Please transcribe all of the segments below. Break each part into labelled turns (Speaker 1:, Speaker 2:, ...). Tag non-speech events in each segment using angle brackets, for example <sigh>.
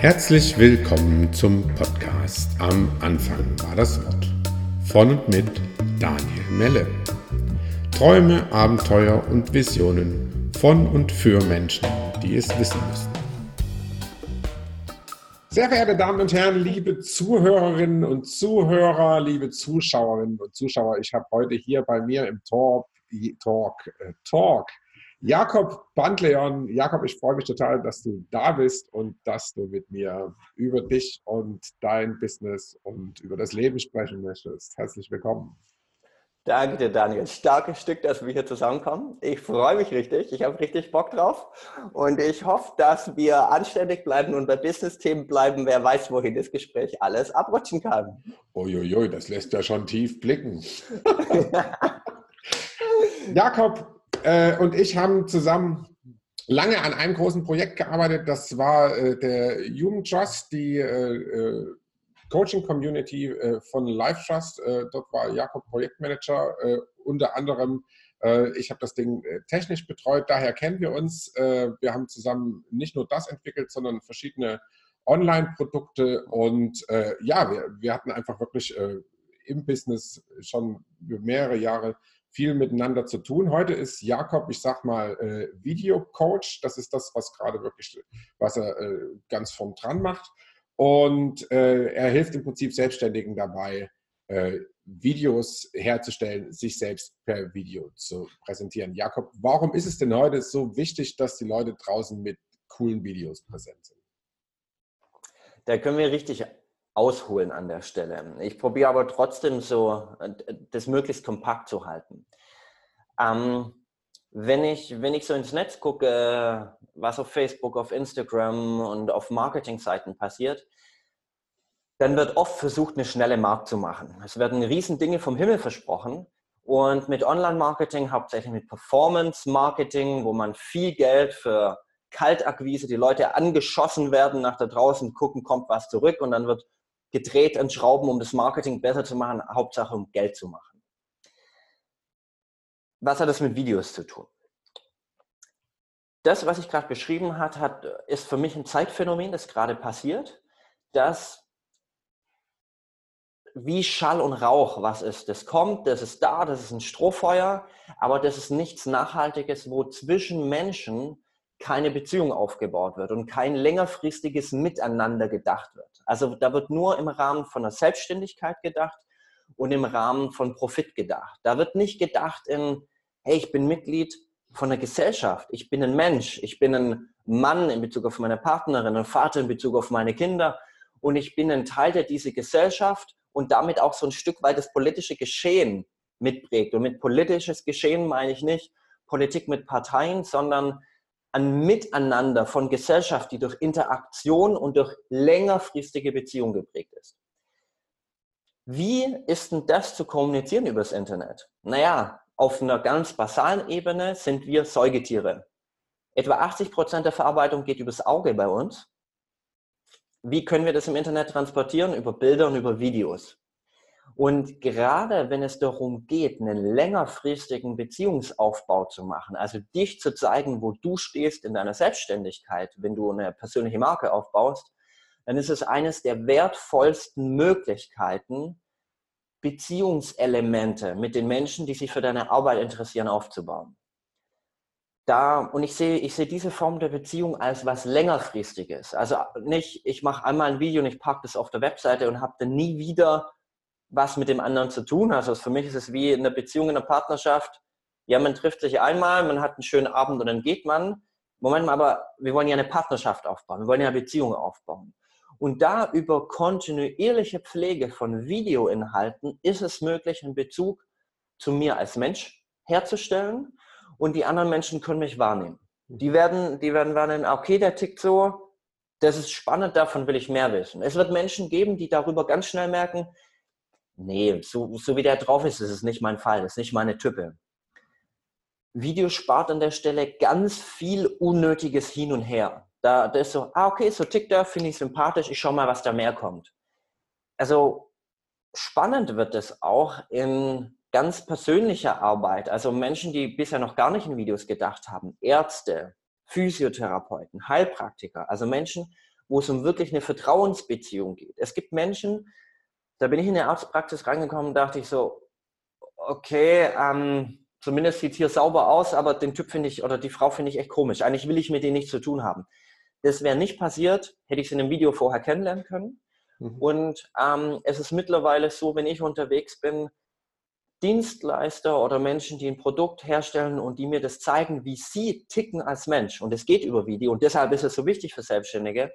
Speaker 1: Herzlich willkommen zum Podcast. Am Anfang war das Wort. Von und mit Daniel Melle. Träume, Abenteuer und Visionen von und für Menschen, die es wissen müssen. Sehr verehrte Damen und Herren, liebe Zuhörerinnen und Zuhörer, liebe Zuschauerinnen und Zuschauer, ich habe heute hier bei mir im Talk, Talk, äh, Talk Jakob Bandleon. Jakob, ich freue mich total, dass du da bist und dass du mit mir über dich und dein Business und über das Leben sprechen möchtest. Herzlich willkommen.
Speaker 2: Danke dir, Daniel. Starkes Stück, dass wir hier zusammenkommen. Ich freue mich richtig. Ich habe richtig Bock drauf. Und ich hoffe, dass wir anständig bleiben und bei Business-Themen bleiben. Wer weiß, wohin das Gespräch alles abrutschen kann.
Speaker 1: Uiuiui, das lässt ja schon tief blicken. <laughs> Jakob, äh, und ich haben zusammen lange an einem großen Projekt gearbeitet. Das war äh, der Human Trust, die äh, äh Coaching Community äh, von Life Trust. Äh, dort war Jakob Projektmanager, unter anderem. ich habe das Ding technisch betreut, daher kennen wir uns. wir haben zusammen nicht nur das entwickelt, sondern verschiedene Online-Produkte. Und ja, wir, wir hatten einfach wirklich im Business schon mehrere Jahre viel miteinander zu tun. Heute ist Jakob, ich sag mal, äh, Videocoach. Das ist das, was gerade wirklich, was er äh, ganz vorn dran macht. Und äh, er hilft im Prinzip Selbstständigen dabei, äh, Videos herzustellen, sich selbst per Video zu präsentieren. Jakob, warum ist es denn heute so wichtig, dass die Leute draußen mit coolen Videos präsent sind?
Speaker 2: Da können wir richtig ausholen an der Stelle. Ich probiere aber trotzdem so, äh, das möglichst kompakt zu halten. Ähm, wenn, ich, wenn ich so ins Netz gucke, was auf Facebook, auf Instagram und auf Marketingseiten passiert, dann wird oft versucht, eine schnelle Markt zu machen. Es werden riesen Dinge vom Himmel versprochen. Und mit Online-Marketing, hauptsächlich mit Performance-Marketing, wo man viel Geld für Kaltakquise, die Leute angeschossen werden, nach da draußen gucken, kommt was zurück und dann wird gedreht an Schrauben, um das Marketing besser zu machen, Hauptsache um Geld zu machen. Was hat das mit Videos zu tun? Das, was ich gerade beschrieben habe, hat, ist für mich ein Zeitphänomen, das gerade passiert, dass wie Schall und Rauch was ist. Das kommt, das ist da, das ist ein Strohfeuer, aber das ist nichts Nachhaltiges, wo zwischen Menschen keine Beziehung aufgebaut wird und kein längerfristiges Miteinander gedacht wird. Also da wird nur im Rahmen von der Selbstständigkeit gedacht und im Rahmen von Profit gedacht. Da wird nicht gedacht in, hey, ich bin Mitglied von der Gesellschaft, ich bin ein Mensch, ich bin ein Mann in Bezug auf meine Partnerin, ein Vater in Bezug auf meine Kinder und ich bin ein Teil der diese Gesellschaft und damit auch so ein Stück weit das politische Geschehen mitprägt. Und mit politisches Geschehen meine ich nicht Politik mit Parteien, sondern ein Miteinander von Gesellschaft, die durch Interaktion und durch längerfristige Beziehung geprägt ist. Wie ist denn das zu kommunizieren übers Internet? Naja, auf einer ganz basalen Ebene sind wir Säugetiere. Etwa 80 Prozent der Verarbeitung geht übers Auge bei uns. Wie können wir das im Internet transportieren? Über Bilder und über Videos. Und gerade wenn es darum geht, einen längerfristigen Beziehungsaufbau zu machen, also dich zu zeigen, wo du stehst in deiner Selbstständigkeit, wenn du eine persönliche Marke aufbaust, dann ist es eines der wertvollsten Möglichkeiten, Beziehungselemente mit den Menschen, die sich für deine Arbeit interessieren, aufzubauen. Da, und ich sehe, ich sehe diese Form der Beziehung als was längerfristiges. Also nicht, ich mache einmal ein Video und ich packe das auf der Webseite und habe dann nie wieder was mit dem anderen zu tun hat. Also für mich ist es wie in einer Beziehung, in einer Partnerschaft. Ja, man trifft sich einmal, man hat einen schönen Abend und dann geht man. Moment mal, aber wir wollen ja eine Partnerschaft aufbauen, wir wollen ja Beziehungen aufbauen. Und da über kontinuierliche Pflege von Videoinhalten ist es möglich, einen Bezug zu mir als Mensch herzustellen und die anderen Menschen können mich wahrnehmen. Die werden, die werden wahrnehmen, okay, der tickt so, das ist spannend, davon will ich mehr wissen. Es wird Menschen geben, die darüber ganz schnell merken, Nee, so, so wie der drauf ist, ist es nicht mein Fall, ist nicht meine Type. Video spart an der Stelle ganz viel unnötiges Hin und Her. Da, da ist so, ah, okay, so tickt er, finde ich sympathisch, ich schau mal, was da mehr kommt. Also spannend wird es auch in ganz persönlicher Arbeit. Also Menschen, die bisher noch gar nicht in Videos gedacht haben, Ärzte, Physiotherapeuten, Heilpraktiker, also Menschen, wo es um wirklich eine Vertrauensbeziehung geht. Es gibt Menschen, da bin ich in eine Arztpraxis reingekommen und dachte ich so, okay, ähm, zumindest sieht es hier sauber aus, aber den Typ finde ich oder die Frau finde ich echt komisch. Eigentlich will ich mit denen nichts zu tun haben. Das wäre nicht passiert, hätte ich sie in einem Video vorher kennenlernen können. Mhm. Und ähm, es ist mittlerweile so, wenn ich unterwegs bin, Dienstleister oder Menschen, die ein Produkt herstellen und die mir das zeigen, wie sie ticken als Mensch. Und es geht über Video. Und deshalb ist es so wichtig für Selbstständige.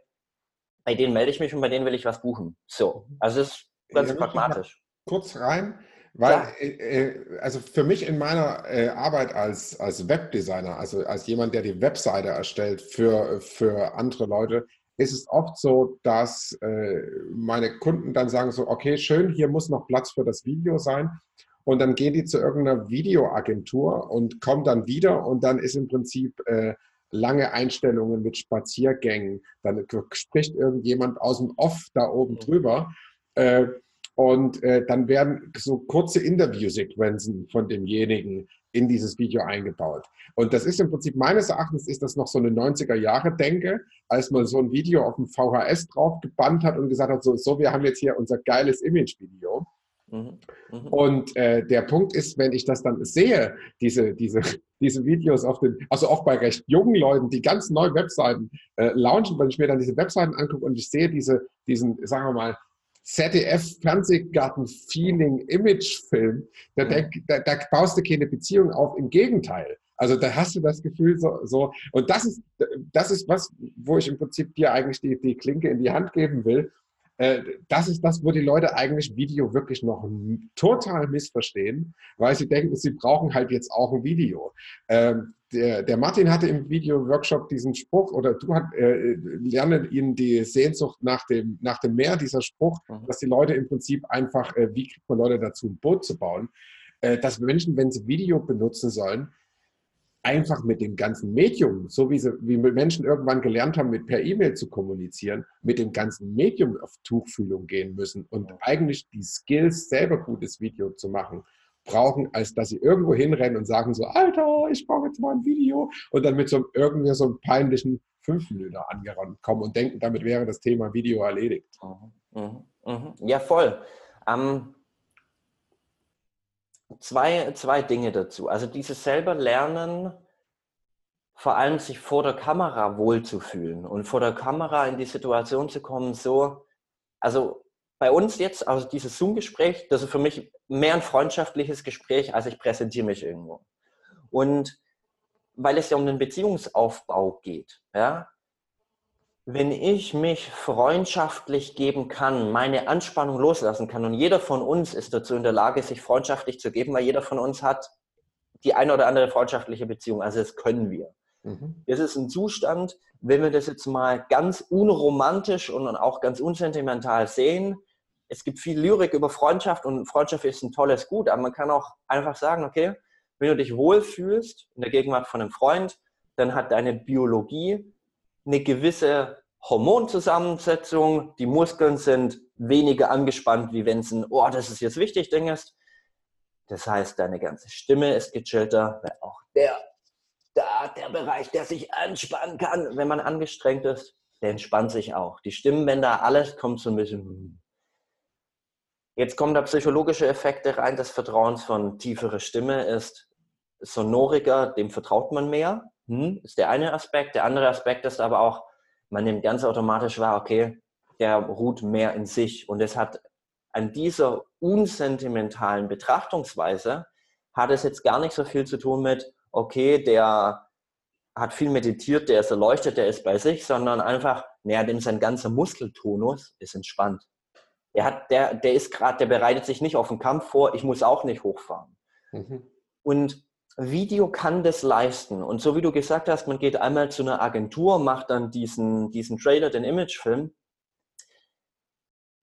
Speaker 2: Bei denen melde ich mich und bei denen will ich was buchen. So. Also es ist ganz ja, pragmatisch.
Speaker 1: Kurz rein. Weil, äh, äh, also für mich in meiner äh, Arbeit als, als Webdesigner, also als jemand, der die Webseite erstellt für, für andere Leute, ist es oft so, dass äh, meine Kunden dann sagen so, okay, schön, hier muss noch Platz für das Video sein. Und dann gehen die zu irgendeiner Videoagentur und kommen dann wieder und dann ist im Prinzip äh, lange Einstellungen mit Spaziergängen. Dann spricht irgendjemand aus dem Off da oben drüber. Äh, und äh, dann werden so kurze Interviewsequenzen von demjenigen in dieses Video eingebaut. Und das ist im Prinzip meines Erachtens ist das noch so eine 90er-Jahre-Denke, als man so ein Video auf dem VHS drauf gebannt hat und gesagt hat, so, so wir haben jetzt hier unser geiles Image-Video. Mhm. Mhm. Und äh, der Punkt ist, wenn ich das dann sehe, diese, diese, diese Videos auf den, also auch bei recht jungen Leuten, die ganz neue Webseiten äh, launchen, wenn ich mir dann diese Webseiten angucke und ich sehe diese, diesen, sagen wir mal, ZDF-Fernsehgarten-Feeling-Image-Film, da, da, da, baust du keine Beziehung auf, im Gegenteil. Also da hast du das Gefühl so, so und das ist, das ist was, wo ich im Prinzip dir eigentlich die, die Klinke in die Hand geben will. Äh, das ist das, wo die Leute eigentlich Video wirklich noch total missverstehen, weil sie denken, sie brauchen halt jetzt auch ein Video. Ähm, der, der Martin hatte im Video-Workshop diesen Spruch, oder du hat, äh, lernen ihn die Sehnsucht nach dem, nach dem Meer, dieser Spruch, mhm. dass die Leute im Prinzip einfach, äh, wie kriegt man Leute dazu, ein Boot zu bauen, äh, dass Menschen, wenn sie Video benutzen sollen, einfach mit dem ganzen Medium, so wie, sie, wie Menschen irgendwann gelernt haben, mit per E-Mail zu kommunizieren, mit dem ganzen Medium auf Tuchfühlung gehen müssen und eigentlich die Skills, selber gutes Video zu machen, brauchen, als dass sie irgendwo hinrennen und sagen so, Alter, ich brauche jetzt mal ein Video und dann mit so irgendwie so einem peinlichen fünf Minuten angerannt kommen und denken, damit wäre das Thema Video erledigt.
Speaker 2: Mhm, mhm, mhm. Ja, voll. Ähm, zwei, zwei Dinge dazu. Also dieses selber Lernen, vor allem sich vor der Kamera wohlzufühlen und vor der Kamera in die Situation zu kommen, so, also bei uns jetzt, also dieses Zoom-Gespräch, das ist für mich mehr ein freundschaftliches Gespräch, als ich präsentiere mich irgendwo. Und weil es ja um den Beziehungsaufbau geht, ja, wenn ich mich freundschaftlich geben kann, meine Anspannung loslassen kann und jeder von uns ist dazu in der Lage, sich freundschaftlich zu geben, weil jeder von uns hat die eine oder andere freundschaftliche Beziehung. Also das können wir. Mhm. Das ist ein Zustand, wenn wir das jetzt mal ganz unromantisch und auch ganz unsentimental sehen. Es gibt viel Lyrik über Freundschaft und Freundschaft ist ein tolles Gut, aber man kann auch einfach sagen, okay, wenn du dich wohlfühlst in der Gegenwart von einem Freund, dann hat deine Biologie eine gewisse Hormonzusammensetzung. Die Muskeln sind weniger angespannt, wie wenn es ein, oh, das ist jetzt wichtig, Ding ist. Das heißt, deine ganze Stimme ist gechillter, weil auch der, da, der Bereich, der sich anspannen kann, wenn man angestrengt ist, der entspannt sich auch. Die Stimmbänder, alles kommt so ein bisschen. Jetzt kommen da psychologische Effekte rein des Vertrauens von tiefere Stimme ist sonoriger, dem vertraut man mehr. Hm, ist der eine Aspekt. Der andere Aspekt ist aber auch, man nimmt ganz automatisch wahr, okay, der ruht mehr in sich. Und es hat an dieser unsentimentalen Betrachtungsweise hat es jetzt gar nicht so viel zu tun mit, okay, der hat viel meditiert, der ist erleuchtet, der ist bei sich, sondern einfach, naja, denn sein ganzer Muskeltonus ist entspannt. Der, hat, der, der ist gerade, der bereitet sich nicht auf den Kampf vor, ich muss auch nicht hochfahren. Mhm. Und Video kann das leisten. Und so wie du gesagt hast, man geht einmal zu einer Agentur, macht dann diesen, diesen Trailer, den Imagefilm.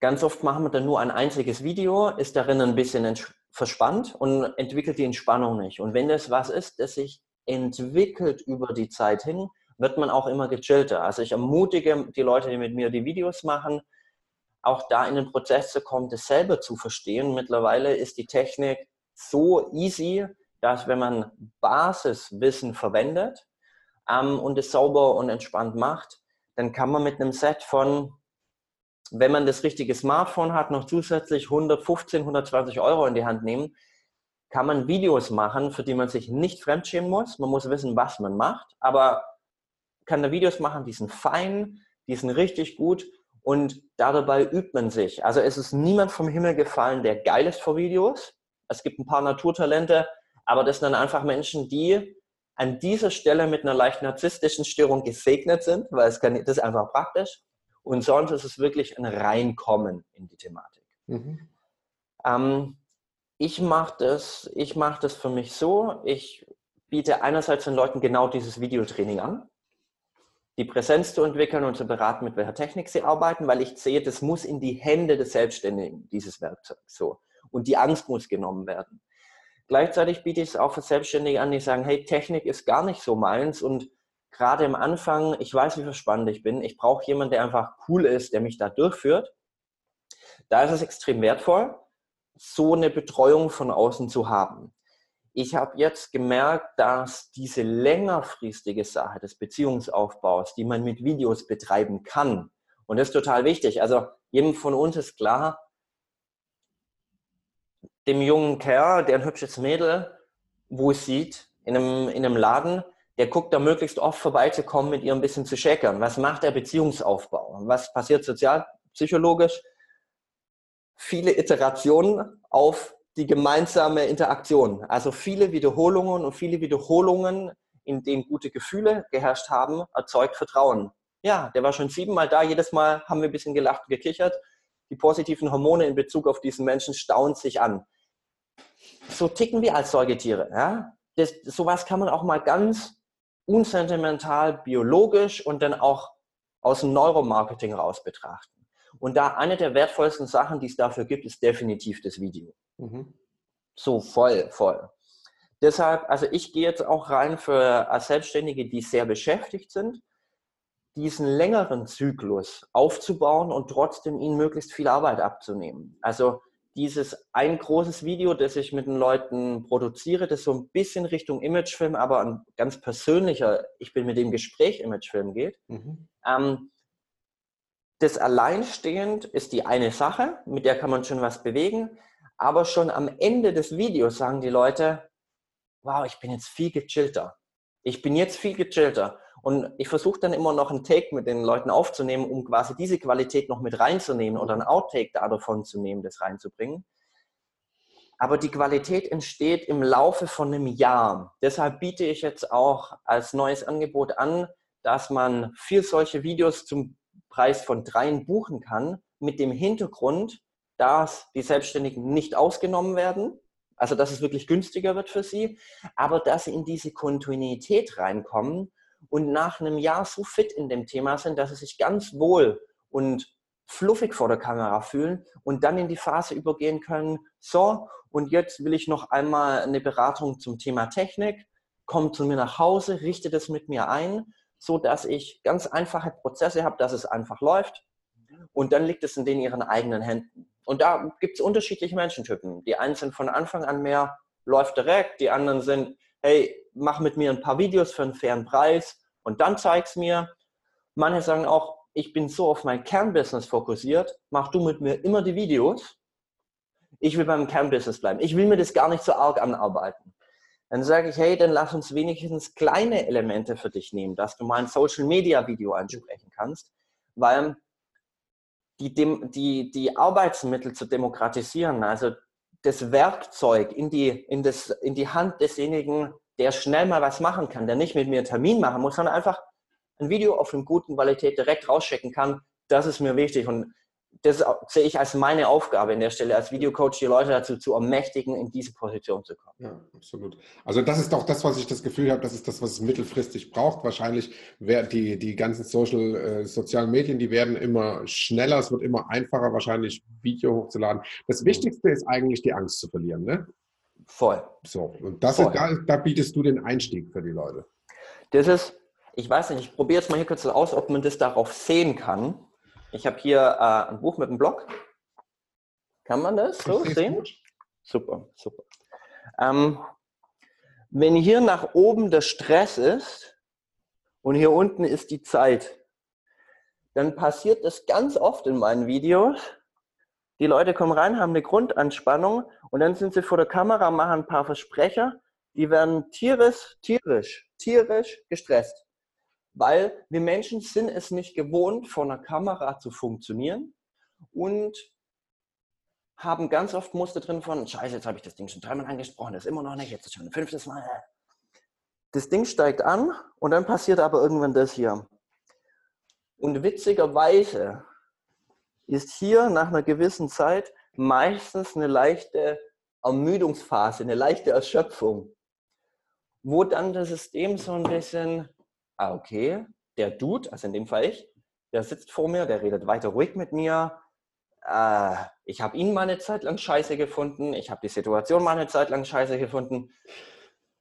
Speaker 2: Ganz oft machen wir dann nur ein einziges Video, ist darin ein bisschen verspannt und entwickelt die Entspannung nicht. Und wenn das was ist, das sich entwickelt über die Zeit hin, wird man auch immer gechillter. Also ich ermutige die Leute, die mit mir die Videos machen, auch da in den Prozess zu kommen, das selber zu verstehen. Mittlerweile ist die Technik so easy, dass wenn man Basiswissen verwendet ähm, und es sauber und entspannt macht, dann kann man mit einem Set von, wenn man das richtige Smartphone hat, noch zusätzlich 115, 120 Euro in die Hand nehmen, kann man Videos machen, für die man sich nicht fremdschämen muss. Man muss wissen, was man macht, aber kann da Videos machen, die sind fein, die sind richtig gut und dabei übt man sich. Also es ist niemand vom Himmel gefallen, der geil ist vor Videos. Es gibt ein paar Naturtalente, aber das sind dann einfach Menschen, die an dieser Stelle mit einer leicht narzisstischen Störung gesegnet sind, weil es kann, das ist einfach praktisch. Und sonst ist es wirklich ein Reinkommen in die Thematik. Mhm. Ähm, ich mache das, mach das für mich so, ich biete einerseits den Leuten genau dieses Videotraining an, die Präsenz zu entwickeln und zu beraten, mit welcher Technik sie arbeiten, weil ich sehe, das muss in die Hände des Selbstständigen, dieses Werkzeug. So. Und die Angst muss genommen werden. Gleichzeitig biete ich es auch für Selbstständige an, die sagen, hey, Technik ist gar nicht so meins und gerade am Anfang, ich weiß, wie verspannt ich bin, ich brauche jemanden, der einfach cool ist, der mich da durchführt. Da ist es extrem wertvoll, so eine Betreuung von außen zu haben. Ich habe jetzt gemerkt, dass diese längerfristige Sache des Beziehungsaufbaus, die man mit Videos betreiben kann, und das ist total wichtig. Also jedem von uns ist klar, dem jungen Kerl, der ein hübsches Mädel wo es sieht, in einem, in einem Laden, der guckt da möglichst oft vorbeizukommen, mit ihr ein bisschen zu scheckern. Was macht der Beziehungsaufbau? Was passiert sozialpsychologisch? Viele Iterationen auf die gemeinsame Interaktion. Also viele Wiederholungen und viele Wiederholungen, in denen gute Gefühle geherrscht haben, erzeugt Vertrauen. Ja, der war schon siebenmal da, jedes Mal haben wir ein bisschen gelacht und gekichert. Die positiven Hormone in Bezug auf diesen Menschen staunen sich an so ticken wir als Säugetiere. Ja? Das, sowas kann man auch mal ganz unsentimental, biologisch und dann auch aus dem Neuromarketing raus betrachten. Und da eine der wertvollsten Sachen, die es dafür gibt, ist definitiv das Video. Mhm. So voll, voll. Deshalb, also ich gehe jetzt auch rein für Selbstständige, die sehr beschäftigt sind, diesen längeren Zyklus aufzubauen und trotzdem ihnen möglichst viel Arbeit abzunehmen. Also dieses ein großes Video, das ich mit den Leuten produziere, das so ein bisschen Richtung Imagefilm, aber ein ganz persönlicher, ich bin mit dem Gespräch Imagefilm geht. Mhm. Ähm, das alleinstehend ist die eine Sache, mit der kann man schon was bewegen, aber schon am Ende des Videos sagen die Leute, wow, ich bin jetzt viel gechillter. Ich bin jetzt viel gechillter. Und ich versuche dann immer noch einen Take mit den Leuten aufzunehmen, um quasi diese Qualität noch mit reinzunehmen oder einen Outtake davon zu nehmen, das reinzubringen. Aber die Qualität entsteht im Laufe von einem Jahr. Deshalb biete ich jetzt auch als neues Angebot an, dass man vier solche Videos zum Preis von dreien buchen kann, mit dem Hintergrund, dass die Selbstständigen nicht ausgenommen werden, also dass es wirklich günstiger wird für sie, aber dass sie in diese Kontinuität reinkommen und nach einem Jahr so fit in dem Thema sind, dass sie sich ganz wohl und fluffig vor der Kamera fühlen und dann in die Phase übergehen können, so, und jetzt will ich noch einmal eine Beratung zum Thema Technik, komm zu mir nach Hause, richte das mit mir ein, so dass ich ganz einfache Prozesse habe, dass es einfach läuft. Und dann liegt es in den ihren eigenen Händen. Und da gibt es unterschiedliche Menschentypen. Die einen sind von Anfang an mehr, läuft direkt, die anderen sind, hey, mach mit mir ein paar Videos für einen fairen Preis und dann zeig's mir. Manche sagen auch, ich bin so auf mein Kernbusiness fokussiert, mach du mit mir immer die Videos. Ich will beim Kernbusiness bleiben. Ich will mir das gar nicht so arg anarbeiten. Dann sage ich, hey, dann lass uns wenigstens kleine Elemente für dich nehmen, dass du mal ein Social Media Video ansprechen kannst, weil die, die, die Arbeitsmittel zu demokratisieren, also das Werkzeug in die, in, das, in die Hand desjenigen der schnell mal was machen kann, der nicht mit mir einen Termin machen muss, sondern einfach ein Video auf einer guten Qualität direkt rausschicken kann, das ist mir wichtig. Und das sehe ich als meine Aufgabe in der Stelle, als Videocoach, die Leute dazu zu ermächtigen, in diese Position zu kommen.
Speaker 1: Ja, absolut. Also das ist auch das, was ich das Gefühl habe, das ist das, was es mittelfristig braucht. Wahrscheinlich werden die, die ganzen Social, äh, sozialen Medien, die werden immer schneller, es wird immer einfacher, wahrscheinlich Video hochzuladen. Das Wichtigste ist eigentlich, die Angst zu verlieren. Ne?
Speaker 2: Voll.
Speaker 1: So, und das Ist, da, da bietest du den Einstieg für die Leute.
Speaker 2: Das ist, ich weiß nicht, ich probiere jetzt mal hier kurz aus, ob man das darauf sehen kann. Ich habe hier äh, ein Buch mit einem Blog. Kann man das so sehen? Gut. Super, super. Ähm, wenn hier nach oben der Stress ist und hier unten ist die Zeit, dann passiert das ganz oft in meinen Videos. Die Leute kommen rein, haben eine Grundanspannung und dann sind sie vor der Kamera, machen ein paar Versprecher. Die werden tierisch, tierisch, tierisch gestresst. Weil wir Menschen sind es nicht gewohnt, vor einer Kamera zu funktionieren und haben ganz oft Muster drin von, scheiße, jetzt habe ich das Ding schon dreimal angesprochen, das ist immer noch nicht, jetzt ist schon ein fünftes Mal. Das Ding steigt an und dann passiert aber irgendwann das hier. Und witzigerweise ist hier nach einer gewissen Zeit meistens eine leichte Ermüdungsphase, eine leichte Erschöpfung, wo dann das System so ein bisschen, ah okay, der Dude, also in dem Fall ich, der sitzt vor mir, der redet weiter ruhig mit mir, äh, ich habe ihn mal eine Zeit lang scheiße gefunden, ich habe die Situation mal eine Zeit lang scheiße gefunden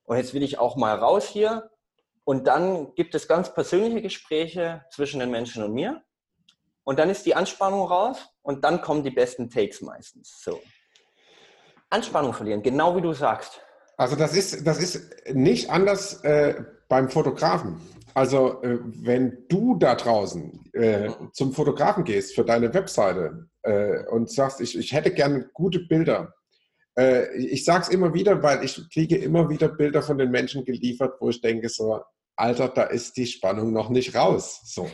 Speaker 2: und jetzt will ich auch mal raus hier. Und dann gibt es ganz persönliche Gespräche zwischen den Menschen und mir und dann ist die Anspannung raus und dann kommen die besten Takes meistens. So. Anspannung verlieren, genau wie du sagst.
Speaker 1: Also das ist, das ist nicht anders äh, beim Fotografen. Also äh, wenn du da draußen äh, zum Fotografen gehst für deine Webseite äh, und sagst, ich, ich hätte gerne gute Bilder. Äh, ich sage es immer wieder, weil ich kriege immer wieder Bilder von den Menschen geliefert, wo ich denke so, Alter, da ist die Spannung noch nicht raus. So.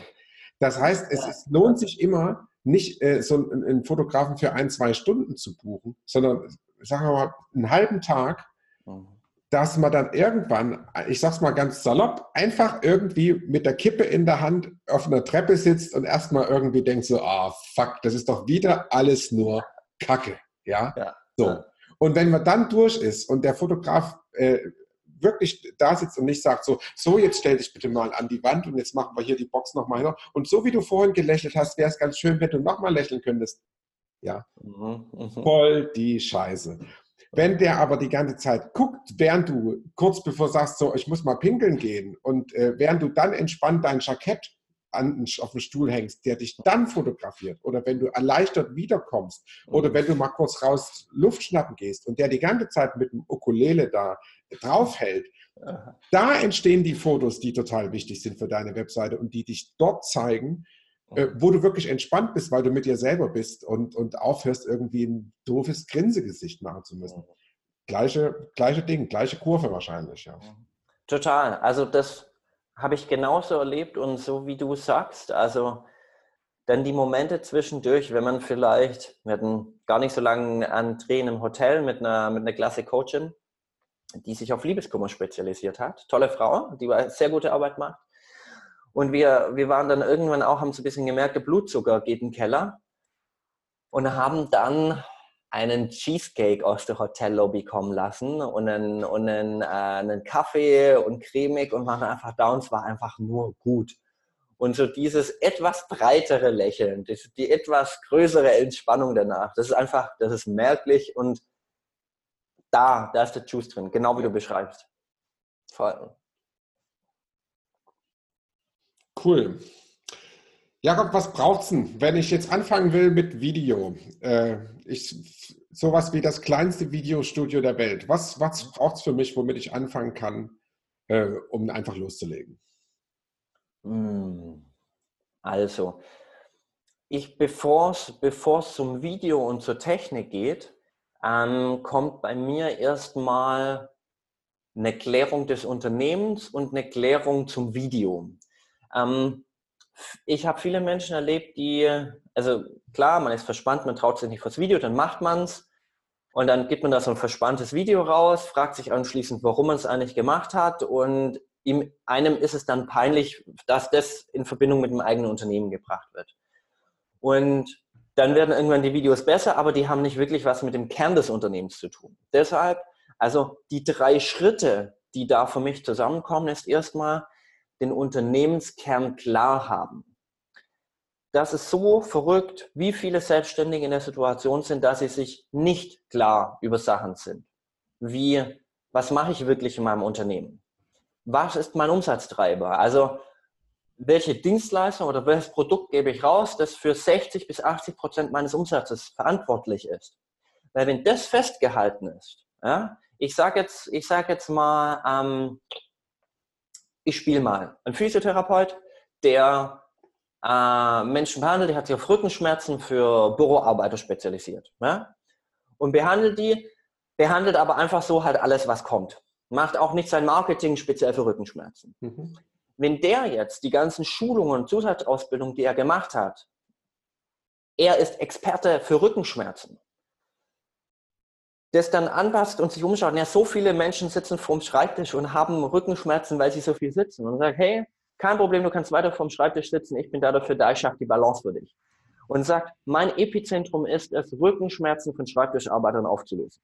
Speaker 1: Das heißt, es, es lohnt sich immer, nicht äh, so einen, einen, Fotografen für ein, zwei Stunden zu buchen, sondern, sagen wir mal, einen halben Tag, mhm. dass man dann irgendwann, ich sag's mal ganz salopp, einfach irgendwie mit der Kippe in der Hand auf einer Treppe sitzt und erstmal irgendwie denkt so, ah, oh, fuck, das ist doch wieder alles nur Kacke. Ja. ja. So. Und wenn man dann durch ist und der Fotograf äh, wirklich da sitzt und nicht sagt so, so jetzt stell dich bitte mal an die Wand und jetzt machen wir hier die Box nochmal hin. Und so wie du vorhin gelächelt hast, wäre es ganz schön, wenn du nochmal lächeln könntest. Ja, mhm, mhm, voll die Scheiße. Wenn der aber die ganze Zeit guckt, während du kurz bevor sagst, so, ich muss mal pinkeln gehen und äh, während du dann entspannt dein Jackett an, auf den Stuhl hängst, der dich dann fotografiert oder wenn du erleichtert wiederkommst oder mhm. wenn du mal kurz raus Luft schnappen gehst und der die ganze Zeit mit dem Ukulele da draufhält, da entstehen die Fotos, die total wichtig sind für deine Webseite und die dich dort zeigen, äh, wo du wirklich entspannt bist, weil du mit dir selber bist und, und aufhörst, irgendwie ein doofes Grinsegesicht machen zu müssen. Gleiche, gleiche Ding, gleiche Kurve wahrscheinlich, ja.
Speaker 2: Total. Also das habe ich genauso erlebt und so wie du sagst, also dann die Momente zwischendurch, wenn man vielleicht, wir hatten gar nicht so lange einen Dreh im Hotel mit einer, mit einer Klasse Coachin, die sich auf Liebeskummer spezialisiert hat. Tolle Frau, die sehr gute Arbeit macht. Und wir, wir waren dann irgendwann auch, haben so ein bisschen gemerkt, der Blutzucker geht in den Keller und haben dann einen Cheesecake aus der Hotellobby kommen lassen und einen, und einen, äh, einen Kaffee und cremig und waren einfach da und es war einfach nur gut. Und so dieses etwas breitere Lächeln, die etwas größere Entspannung danach, das ist einfach, das ist merklich und da, da ist der Juice drin, genau wie du beschreibst. Voll.
Speaker 1: Cool. Jakob, was braucht es denn, wenn ich jetzt anfangen will mit Video? Äh, ich, sowas wie das kleinste Videostudio der Welt. Was, was braucht es für mich, womit ich anfangen kann, äh, um einfach loszulegen?
Speaker 2: Hm. Also, ich, bevor es zum Video und zur Technik geht, ähm, kommt bei mir erstmal eine Klärung des Unternehmens und eine Klärung zum Video. Ähm, ich habe viele Menschen erlebt, die, also klar, man ist verspannt, man traut sich nicht vors Video, dann macht man es und dann gibt man da so ein verspanntes Video raus, fragt sich anschließend, warum man es eigentlich gemacht hat und ihm, einem ist es dann peinlich, dass das in Verbindung mit dem eigenen Unternehmen gebracht wird. Und dann werden irgendwann die Videos besser, aber die haben nicht wirklich was mit dem Kern des Unternehmens zu tun. Deshalb, also die drei Schritte, die da für mich zusammenkommen, ist erstmal den Unternehmenskern klar haben. Das ist so verrückt, wie viele Selbstständige in der Situation sind, dass sie sich nicht klar über Sachen sind. Wie, was mache ich wirklich in meinem Unternehmen? Was ist mein Umsatztreiber? Also welche Dienstleistung oder welches Produkt gebe ich raus, das für 60 bis 80 Prozent meines Umsatzes verantwortlich ist. Weil wenn das festgehalten ist, ja, ich sage jetzt, sag jetzt mal, ähm, ich spiele mal. Ein Physiotherapeut, der äh, Menschen behandelt, die hat sich auf Rückenschmerzen für Büroarbeiter spezialisiert. Ja? Und behandelt die, behandelt aber einfach so halt alles, was kommt. Macht auch nicht sein Marketing speziell für Rückenschmerzen. Mhm. Wenn der jetzt die ganzen Schulungen und Zusatzausbildungen, die er gemacht hat, er ist Experte für Rückenschmerzen, das dann anpasst und sich umschaut, ja, so viele Menschen sitzen vorm Schreibtisch und haben Rückenschmerzen, weil sie so viel sitzen und sagt, hey, kein Problem, du kannst weiter vorm Schreibtisch sitzen, ich bin da dafür da, ich schaffe die Balance für dich. Und sagt, mein Epizentrum ist es, Rückenschmerzen von Schreibtischarbeitern aufzulösen.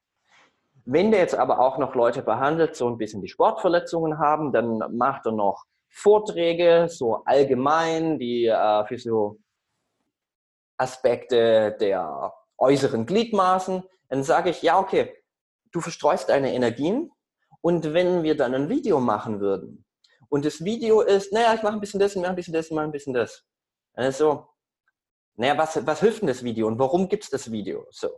Speaker 2: Wenn der jetzt aber auch noch Leute behandelt, so ein bisschen die Sportverletzungen haben, dann macht er noch Vorträge, so allgemein, die äh, für so Aspekte der äußeren Gliedmaßen, dann sage ich, ja, okay, du verstreust deine Energien und wenn wir dann ein Video machen würden und das Video ist, naja, ich mache ein bisschen das, ich mache ein bisschen das, ich mache ein bisschen das. Also, naja, was, was hilft denn das Video und warum gibt es das Video? So.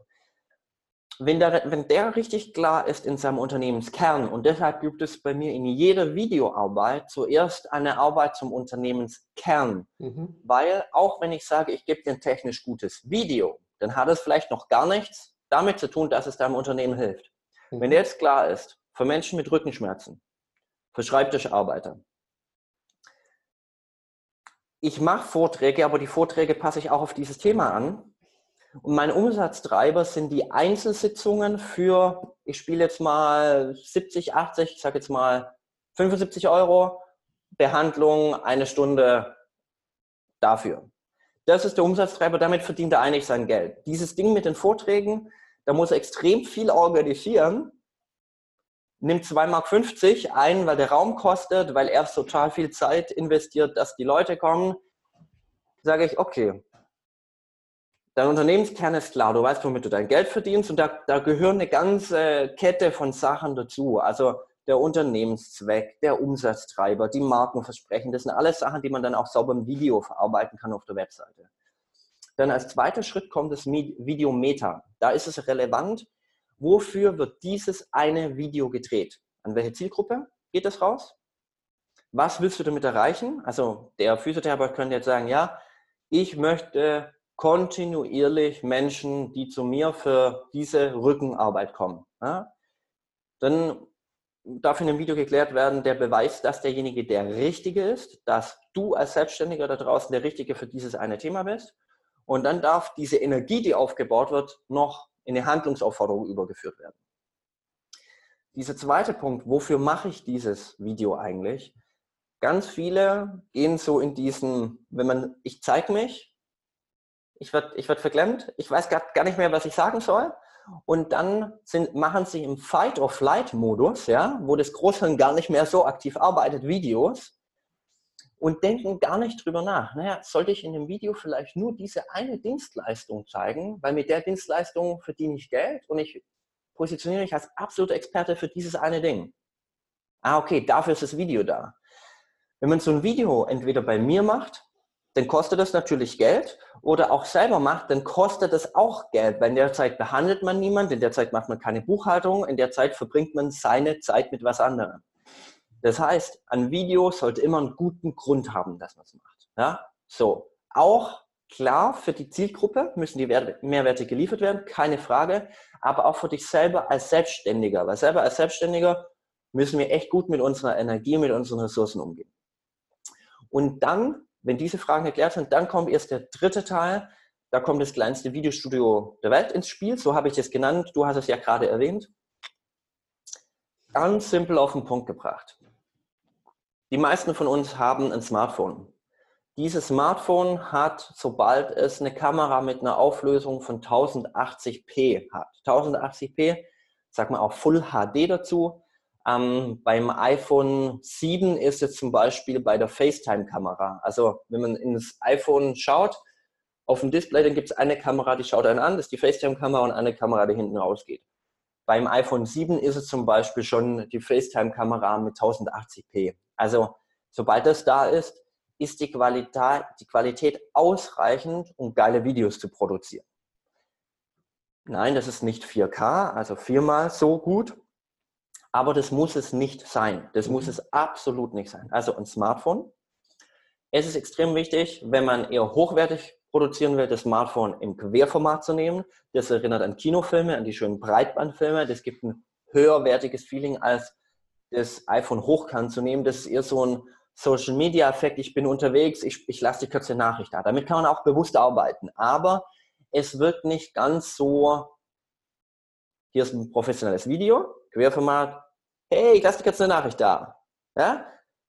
Speaker 2: Wenn der, wenn der richtig klar ist in seinem Unternehmenskern und deshalb gibt es bei mir in jeder Videoarbeit zuerst eine Arbeit zum Unternehmenskern. Mhm. Weil auch wenn ich sage, ich gebe dir ein technisch gutes Video, dann hat es vielleicht noch gar nichts damit zu tun, dass es deinem Unternehmen hilft. Mhm. Wenn jetzt klar ist, für Menschen mit Rückenschmerzen, für Schreibtischarbeiter, ich mache Vorträge, aber die Vorträge passe ich auch auf dieses Thema an. Und mein Umsatztreiber sind die Einzelsitzungen für, ich spiele jetzt mal 70, 80, ich sage jetzt mal 75 Euro, Behandlung, eine Stunde dafür. Das ist der Umsatztreiber, damit verdient er eigentlich sein Geld. Dieses Ding mit den Vorträgen, da muss er extrem viel organisieren, nimmt 2,50 Mark ein, weil der Raum kostet, weil er total viel Zeit investiert, dass die Leute kommen. Sage ich, okay, dein Unternehmenskern ist klar, du weißt, womit du dein Geld verdienst und da, da gehören eine ganze Kette von Sachen dazu. Also der Unternehmenszweck, der Umsatztreiber, die Markenversprechen, das sind alles Sachen, die man dann auch sauber im Video verarbeiten kann auf der Webseite. Dann als zweiter Schritt kommt das Video Meta. Da ist es relevant, wofür wird dieses eine Video gedreht? An welche Zielgruppe geht es raus? Was willst du damit erreichen? Also der Physiotherapeut könnte jetzt sagen, ja, ich möchte kontinuierlich Menschen, die zu mir für diese Rückenarbeit kommen. Ja? Dann darf in einem Video geklärt werden, der Beweis, dass derjenige der Richtige ist, dass du als Selbstständiger da draußen der Richtige für dieses eine Thema bist. Und dann darf diese Energie, die aufgebaut wird, noch in eine Handlungsaufforderung übergeführt werden. Dieser zweite Punkt, wofür mache ich dieses Video eigentlich? Ganz viele gehen so in diesen, wenn man, ich zeige mich, ich werde ich werd verklemmt, ich weiß gar, gar nicht mehr, was ich sagen soll. Und dann sind, machen sie im Fight-or-Flight-Modus, ja, wo das Großhirn gar nicht mehr so aktiv arbeitet, Videos und denken gar nicht drüber nach. Naja, sollte ich in dem Video vielleicht nur diese eine Dienstleistung zeigen, weil mit der Dienstleistung verdiene ich Geld und ich positioniere mich als absoluter Experte für dieses eine Ding. Ah, okay, dafür ist das Video da. Wenn man so ein Video entweder bei mir macht, dann kostet das natürlich Geld oder auch selber macht, dann kostet das auch Geld, weil in der Zeit behandelt man niemanden, in der Zeit macht man keine Buchhaltung, in der Zeit verbringt man seine Zeit mit was anderem. Das heißt, ein Video sollte immer einen guten Grund haben, dass man es macht. Ja? So, auch klar, für die Zielgruppe müssen die Mehrwerte geliefert werden, keine Frage, aber auch für dich selber als Selbstständiger, weil selber als Selbstständiger müssen wir echt gut mit unserer Energie, mit unseren Ressourcen umgehen. Und dann, wenn diese Fragen geklärt sind, dann kommt erst der dritte Teil, da kommt das kleinste Videostudio der Welt ins Spiel, so habe ich es genannt, du hast es ja gerade erwähnt. Ganz simpel auf den Punkt gebracht. Die meisten von uns haben ein Smartphone. Dieses Smartphone hat, sobald es eine Kamera mit einer Auflösung von 1080p hat, 1080p, sag mal auch Full HD dazu. Ähm, beim iPhone 7 ist es zum Beispiel bei der FaceTime-Kamera. Also wenn man ins iPhone schaut, auf dem Display, dann gibt es eine Kamera, die schaut einen an, das ist die FaceTime-Kamera und eine Kamera, die hinten rausgeht. Beim iPhone 7 ist es zum Beispiel schon die FaceTime-Kamera mit 1080p. Also sobald das da ist, ist die Qualität, die Qualität ausreichend, um geile Videos zu produzieren. Nein, das ist nicht 4K, also viermal so gut, aber das muss es nicht sein. Das muss es absolut nicht sein. Also ein Smartphone, Es ist extrem wichtig, wenn man eher hochwertig produzieren will, das Smartphone im Querformat zu nehmen. Das erinnert an Kinofilme, an die schönen Breitbandfilme. Das gibt ein höherwertiges Feeling, als das iPhone hochkant zu nehmen. Das ist eher so ein Social Media Effekt. Ich bin unterwegs, ich, ich lasse die kurze Nachricht da. Damit kann man auch bewusst arbeiten. Aber es wird nicht ganz so, hier ist ein professionelles Video, Querformat, hey, ich lasse dir kurz eine Nachricht da. Ja?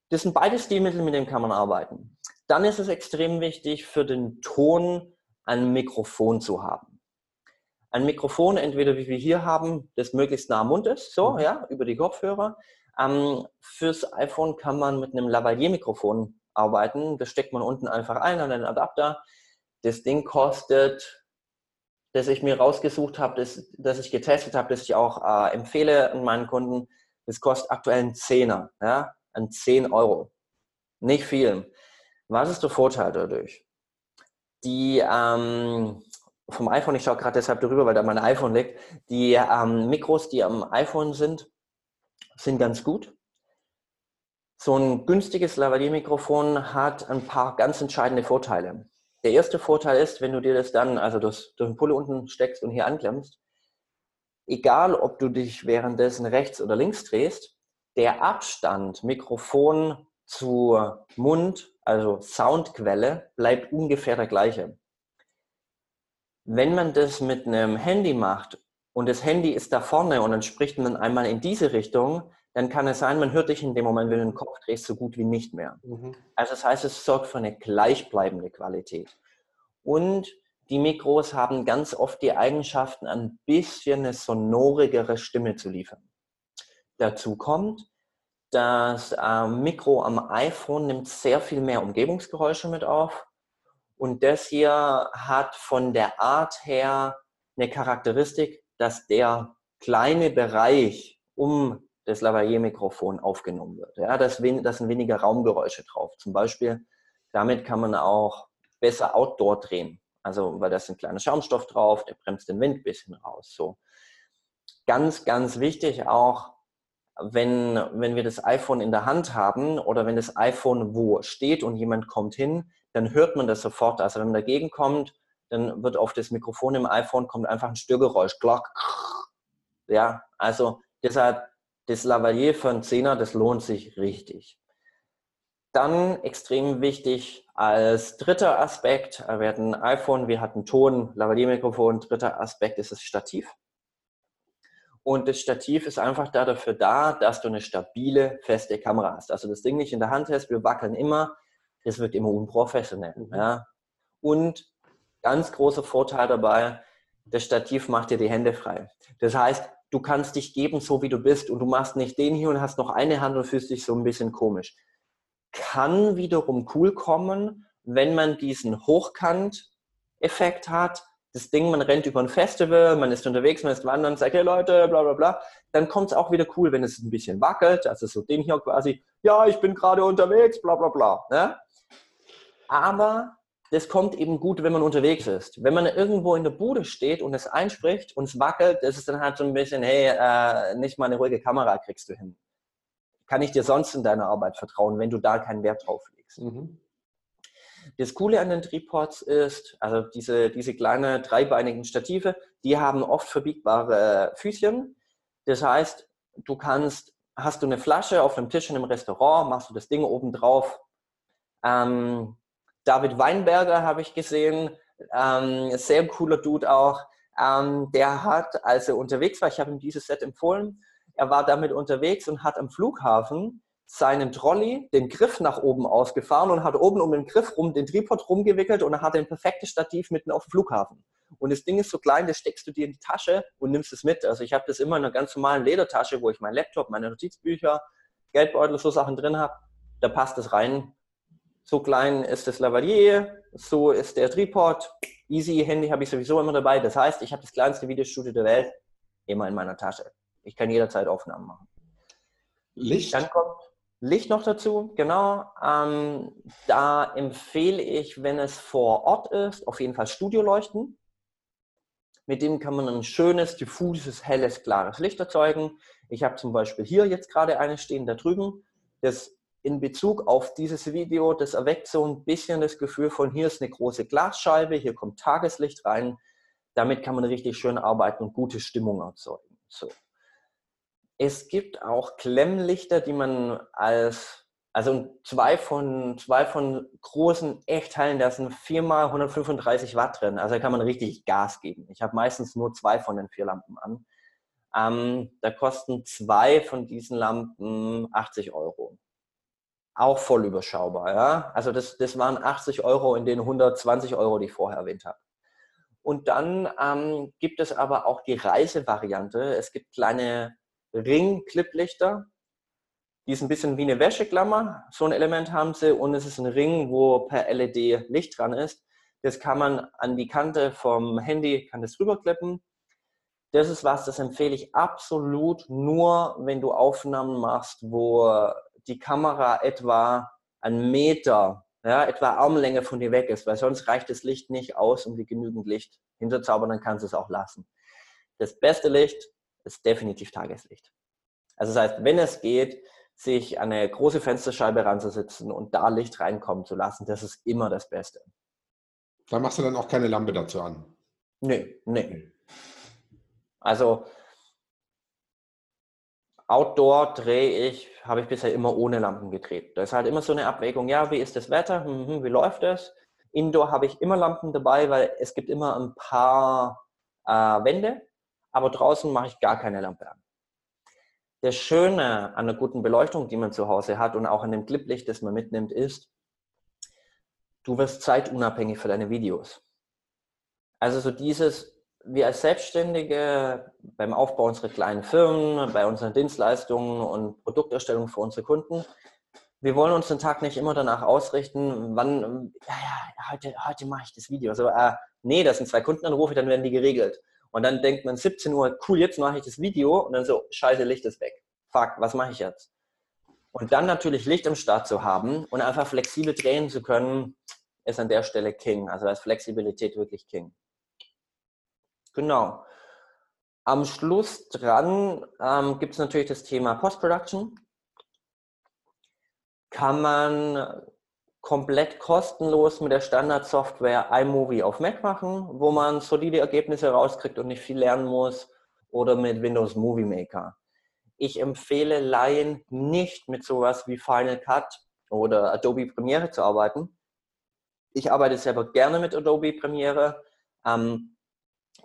Speaker 2: Das sind beide Stilmittel, mit denen kann man arbeiten. Dann ist es extrem wichtig, für den Ton ein Mikrofon zu haben. Ein Mikrofon, entweder wie wir hier haben, das möglichst nah am Mund ist, so, mhm. ja, über die Kopfhörer. Ähm, fürs iPhone kann man mit einem Lavalier-Mikrofon arbeiten. Das steckt man unten einfach ein an den Adapter. Das Ding kostet das ich mir rausgesucht habe, das, das ich getestet habe, das ich auch äh, empfehle an meinen Kunden, das kostet aktuell einen Zehner, ja, an 10 Euro. Nicht viel. Was ist der Vorteil dadurch? Die ähm, vom iPhone, ich schaue gerade deshalb darüber, weil da mein iPhone liegt, die ähm, Mikros, die am iPhone sind, sind ganz gut. So ein günstiges Lavalier-Mikrofon hat ein paar ganz entscheidende Vorteile. Der erste Vorteil ist, wenn du dir das dann, also das, den Pulle unten steckst und hier anklemmst, egal ob du dich währenddessen rechts oder links drehst, der Abstand Mikrofon zu Mund, also Soundquelle, bleibt ungefähr der gleiche. Wenn man das mit einem Handy macht und das Handy ist da vorne und dann spricht man einmal in diese Richtung, dann kann es sein, man hört dich in dem Moment, wenn du den Kopf drehst, so gut wie nicht mehr. Mhm. Also das heißt, es sorgt für eine gleichbleibende Qualität. Und die Mikros haben ganz oft die Eigenschaften, ein bisschen eine sonorigere Stimme zu liefern. Dazu kommt, das äh, Mikro am iPhone nimmt sehr viel mehr Umgebungsgeräusche mit auf. Und das hier hat von der Art her eine Charakteristik, dass der kleine Bereich um das Lavalier-Mikrofon aufgenommen wird. Ja, da sind weniger Raumgeräusche drauf. Zum Beispiel, damit kann man auch besser Outdoor drehen. Also, weil da ist ein kleiner Schaumstoff drauf, der bremst den Wind ein bisschen raus. So. Ganz, ganz wichtig auch, wenn, wenn wir das iPhone in der Hand haben oder wenn das iPhone wo steht und jemand kommt hin, dann hört man das sofort. Also wenn man dagegen kommt, dann wird auf das Mikrofon im iPhone kommt einfach ein Störgeräusch. Glock. Ja, also deshalb das Lavalier für einen Zehner, das lohnt sich richtig. Dann extrem wichtig als dritter Aspekt, wir hatten iPhone, wir hatten Ton, Lavalier-Mikrofon. Dritter Aspekt ist das Stativ. Und das Stativ ist einfach da dafür da, dass du eine stabile, feste Kamera hast. Also das Ding nicht in der Hand hast, wir wackeln immer, das wirkt immer unprofessionell. Mhm. Ja. Und ganz großer Vorteil dabei, das Stativ macht dir die Hände frei. Das heißt, du kannst dich geben, so wie du bist und du machst nicht den hier und hast noch eine Hand und fühlst dich so ein bisschen komisch. Kann wiederum cool kommen, wenn man diesen Hochkant-Effekt hat. Das Ding, man rennt über ein Festival, man ist unterwegs, man ist wandern, sagt, hey Leute, bla bla bla. Dann kommt es auch wieder cool, wenn es ein bisschen wackelt. Also so den hier quasi, ja, ich bin gerade unterwegs, bla bla bla. Ne? Aber das kommt eben gut, wenn man unterwegs ist. Wenn man irgendwo in der Bude steht und es einspricht und es wackelt, ist dann halt so ein bisschen, hey, äh, nicht mal eine ruhige Kamera kriegst du hin. Kann ich dir sonst in deiner Arbeit vertrauen, wenn du da keinen Wert drauf legst? Mhm. Das Coole an den Tripods ist, also diese, diese kleinen dreibeinigen Stative, die haben oft verbiegbare Füßchen. Das heißt, du kannst, hast du eine Flasche auf einem Tisch in einem Restaurant, machst du das Ding oben drauf, ähm, David Weinberger habe ich gesehen, ähm, sehr cooler Dude auch. Ähm, der hat, als er unterwegs war, ich habe ihm dieses Set empfohlen, er war damit unterwegs und hat am Flughafen seinen Trolley, den Griff nach oben ausgefahren und hat oben um den Griff rum den Tripod rumgewickelt und er hat ein perfektes Stativ mitten auf dem Flughafen. Und das Ding ist so klein, das steckst du dir in die Tasche und nimmst es mit. Also ich habe das immer in einer ganz normalen Ledertasche, wo ich meinen Laptop, meine Notizbücher, Geldbeutel, so Sachen drin habe. Da passt es rein so klein ist das Lavalier, so ist der Tripod. Easy Handy habe ich sowieso immer dabei. Das heißt, ich habe das kleinste Videostudio der Welt immer in meiner Tasche. Ich kann jederzeit Aufnahmen machen. Licht? Dann kommt Licht noch dazu, genau. Ähm, da empfehle ich, wenn es vor Ort ist, auf jeden Fall Studioleuchten. Mit dem kann man ein schönes, diffuses, helles, klares Licht erzeugen. Ich habe zum Beispiel hier jetzt gerade eine stehen, da drüben. Das in Bezug auf dieses Video, das erweckt so ein bisschen das Gefühl von, hier ist eine große Glasscheibe, hier kommt Tageslicht rein. Damit kann man richtig schön arbeiten und gute Stimmung erzeugen. So. Es gibt auch Klemmlichter, die man als, also zwei von, zwei von großen Echtteilen, da sind viermal 135 Watt drin. Also da kann man richtig Gas geben. Ich habe meistens nur zwei von den vier Lampen an. Ähm, da kosten zwei von diesen Lampen 80 Euro. Auch voll überschaubar. Ja? Also das, das waren 80 Euro in den 120 Euro, die ich vorher erwähnt habe. Und dann ähm, gibt es aber auch die Reisevariante. Es gibt kleine Ring-Cliplichter. Die ist ein bisschen wie eine Wäscheklammer. So ein Element haben sie. Und es ist ein Ring, wo per LED Licht dran ist. Das kann man an die Kante vom Handy, kann das rüberklippen das ist was, das empfehle ich absolut nur, wenn du Aufnahmen machst, wo die Kamera etwa einen Meter, ja, etwa Armlänge von dir weg ist, weil sonst reicht das Licht nicht aus, um dir genügend Licht hinzuzaubern, dann kannst du es auch lassen. Das beste Licht ist definitiv Tageslicht. Also das heißt, wenn es geht, sich an eine große Fensterscheibe ranzusitzen und da Licht reinkommen zu lassen, das ist immer das Beste.
Speaker 1: Da machst du dann auch keine Lampe dazu an?
Speaker 2: Nee, nee. Also Outdoor drehe ich, habe ich bisher immer ohne Lampen gedreht. Da ist halt immer so eine Abwägung, ja, wie ist das Wetter, mhm, wie läuft es? Indoor habe ich immer Lampen dabei, weil es gibt immer ein paar äh, Wände, aber draußen mache ich gar keine Lampe an. Das Schöne an einer guten Beleuchtung, die man zu Hause hat und auch an dem Cliplicht, das man mitnimmt, ist, du wirst zeitunabhängig für deine Videos. Also so dieses, wir als Selbstständige beim Aufbau unserer kleinen Firmen, bei unseren Dienstleistungen und Produkterstellung für unsere Kunden, wir wollen uns den Tag nicht immer danach ausrichten, wann, ja, ja, heute, heute mache ich das Video. Also, äh, nee, das sind zwei Kundenanrufe, dann werden die geregelt. Und dann denkt man 17 Uhr, cool, jetzt mache ich das Video und dann so, scheiße, Licht ist weg. Fuck, was mache ich jetzt? Und dann natürlich Licht im Start zu haben und einfach flexibel drehen zu können, ist an der Stelle King. Also da ist Flexibilität wirklich King. Genau. Am Schluss dran ähm, gibt es natürlich das Thema Post-Production. Kann man komplett kostenlos mit der Standardsoftware iMovie auf Mac machen, wo man solide Ergebnisse rauskriegt und nicht viel lernen muss, oder mit Windows Movie Maker. Ich empfehle Laien nicht mit sowas wie Final Cut oder Adobe Premiere zu arbeiten. Ich arbeite selber gerne mit Adobe Premiere. Ähm,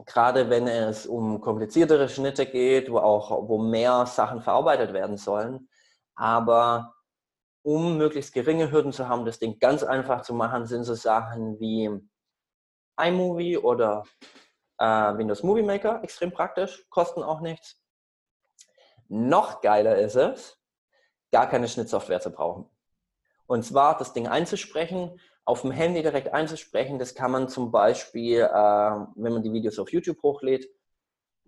Speaker 2: gerade wenn es um kompliziertere Schnitte geht, wo auch wo mehr Sachen verarbeitet werden sollen. Aber um möglichst geringe Hürden zu haben, das Ding ganz einfach zu machen, sind so Sachen wie iMovie oder äh, Windows Movie Maker extrem praktisch, kosten auch nichts. Noch geiler ist es, gar keine Schnittsoftware zu brauchen. Und zwar das Ding einzusprechen auf dem Handy direkt einzusprechen. Das kann man zum Beispiel, äh, wenn man die Videos auf YouTube hochlädt,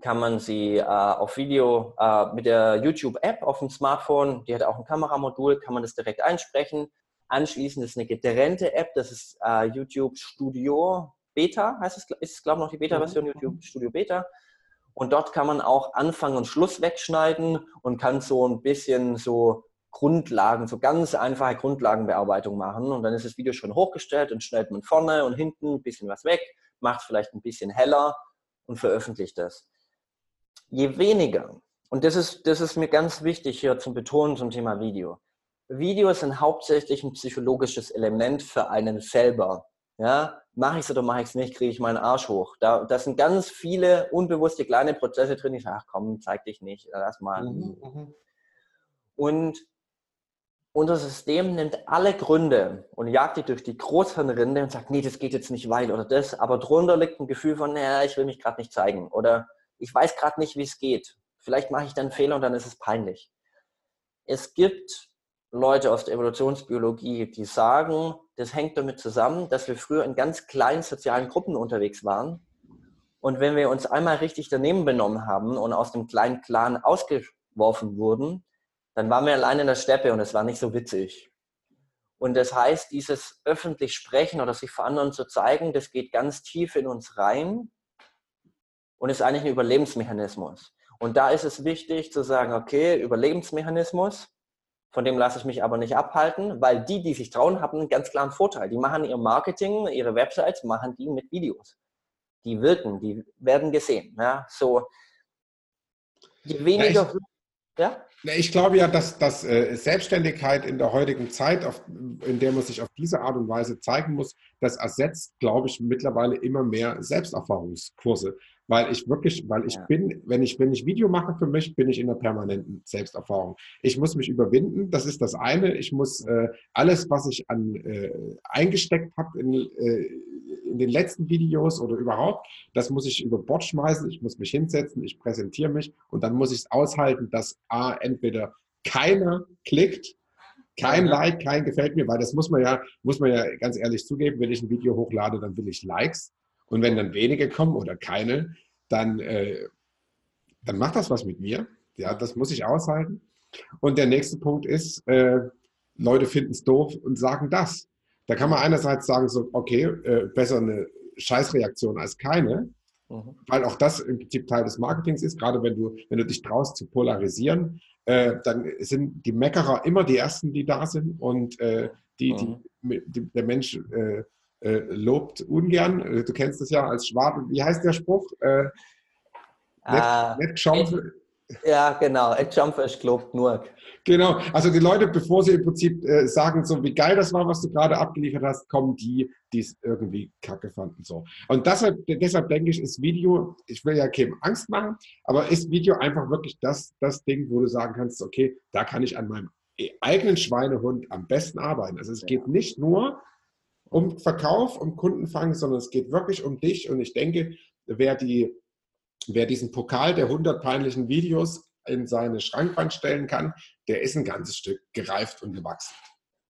Speaker 2: kann man sie äh, auf Video äh, mit der YouTube-App auf dem Smartphone, die hat auch ein Kameramodul, kann man das direkt einsprechen. Anschließend ist eine getrennte App, das ist äh, YouTube Studio Beta, heißt es, ist es glaube ich noch die Beta-Version, mhm. YouTube Studio Beta. Und dort kann man auch Anfang und Schluss wegschneiden und kann so ein bisschen so Grundlagen, so ganz einfache Grundlagenbearbeitung machen und dann ist das Video schon hochgestellt und schneidet man vorne und hinten ein bisschen was weg, macht vielleicht ein bisschen heller und veröffentlicht das. Je weniger, und das ist, das ist mir ganz wichtig hier zum Betonen zum Thema Video. Videos sind hauptsächlich ein psychologisches Element für einen selber. Ja, mache ich es oder mache ich es nicht, kriege ich meinen Arsch hoch. Da, da sind ganz viele unbewusste kleine Prozesse drin. Ich sage, ach komm, zeig dich nicht, lass mal. Mhm, mhm. und unser System nimmt alle Gründe und jagt die durch die Großhirnrinde und sagt, nee, das geht jetzt nicht weil oder das, aber drunter liegt ein Gefühl von, naja, ich will mich gerade nicht zeigen oder ich weiß gerade nicht, wie es geht. Vielleicht mache ich dann einen Fehler und dann ist es peinlich. Es gibt Leute aus der Evolutionsbiologie, die sagen, das hängt damit zusammen, dass wir früher in ganz kleinen sozialen Gruppen unterwegs waren. Und wenn wir uns einmal richtig daneben benommen haben und aus dem kleinen Clan ausgeworfen wurden, dann waren wir allein in der Steppe und es war nicht so witzig. Und das heißt, dieses öffentlich sprechen oder sich vor anderen zu zeigen, das geht ganz tief in uns rein und ist eigentlich ein Überlebensmechanismus. Und da ist es wichtig zu sagen, okay, Überlebensmechanismus, Von dem lasse ich mich aber nicht abhalten, weil die, die sich trauen, haben einen ganz klaren Vorteil. Die machen ihr Marketing, ihre Websites, machen die mit Videos. Die wirken, die werden gesehen. Ja, so, je weniger.
Speaker 1: Ja, ich, ja? Ich glaube ja, dass, dass äh, Selbstständigkeit in der heutigen Zeit, auf, in der man sich auf diese Art und Weise zeigen muss, das ersetzt, glaube ich, mittlerweile immer mehr Selbsterfahrungskurse. Weil ich wirklich, weil ich ja. bin, wenn ich, wenn ich Video mache für mich, bin ich in einer permanenten Selbsterfahrung. Ich muss mich überwinden, das ist das eine. Ich muss äh, alles, was ich an äh, eingesteckt habe in, äh, in den letzten Videos oder überhaupt, das muss ich über Bord schmeißen, ich muss mich hinsetzen, ich präsentiere mich und dann muss ich es aushalten, dass A, entweder keiner klickt, kein Like, kein gefällt mir, weil das muss man ja, muss man ja ganz ehrlich zugeben, wenn ich ein Video hochlade, dann will ich Likes. Und wenn dann wenige kommen oder keine, dann, äh, dann macht das was mit mir. Ja, das muss ich aushalten. Und der nächste Punkt ist, äh, Leute finden es doof und sagen das. Da kann man einerseits sagen, so, okay, äh, besser eine Scheißreaktion als keine, mhm. weil auch das im Prinzip Teil des Marketings ist, gerade wenn du, wenn du dich traust zu polarisieren, äh, dann sind die Meckerer immer die Ersten, die da sind und äh, die, mhm. die, der Mensch äh, äh, lobt ungern. Du kennst es ja als Schwabe. Wie heißt der Spruch? Äh,
Speaker 2: ah, nicht, nicht ja, genau. Et Jumpfish glaubt nur.
Speaker 1: Genau. Also die Leute, bevor sie im Prinzip äh, sagen, so wie geil das war, was du gerade abgeliefert hast, kommen die, die es irgendwie kacke fanden. So. Und deshalb, deshalb denke ich, ist Video, ich will ja keinem Angst machen, aber ist Video einfach wirklich das, das Ding, wo du sagen kannst, okay, da kann ich an meinem eigenen Schweinehund am besten arbeiten. Also es geht nicht nur um Verkauf, um Kundenfang, sondern es geht wirklich um dich. Und ich denke, wer die wer diesen Pokal der 100 peinlichen Videos in seine Schrankwand stellen kann, der ist ein ganzes Stück gereift und gewachsen.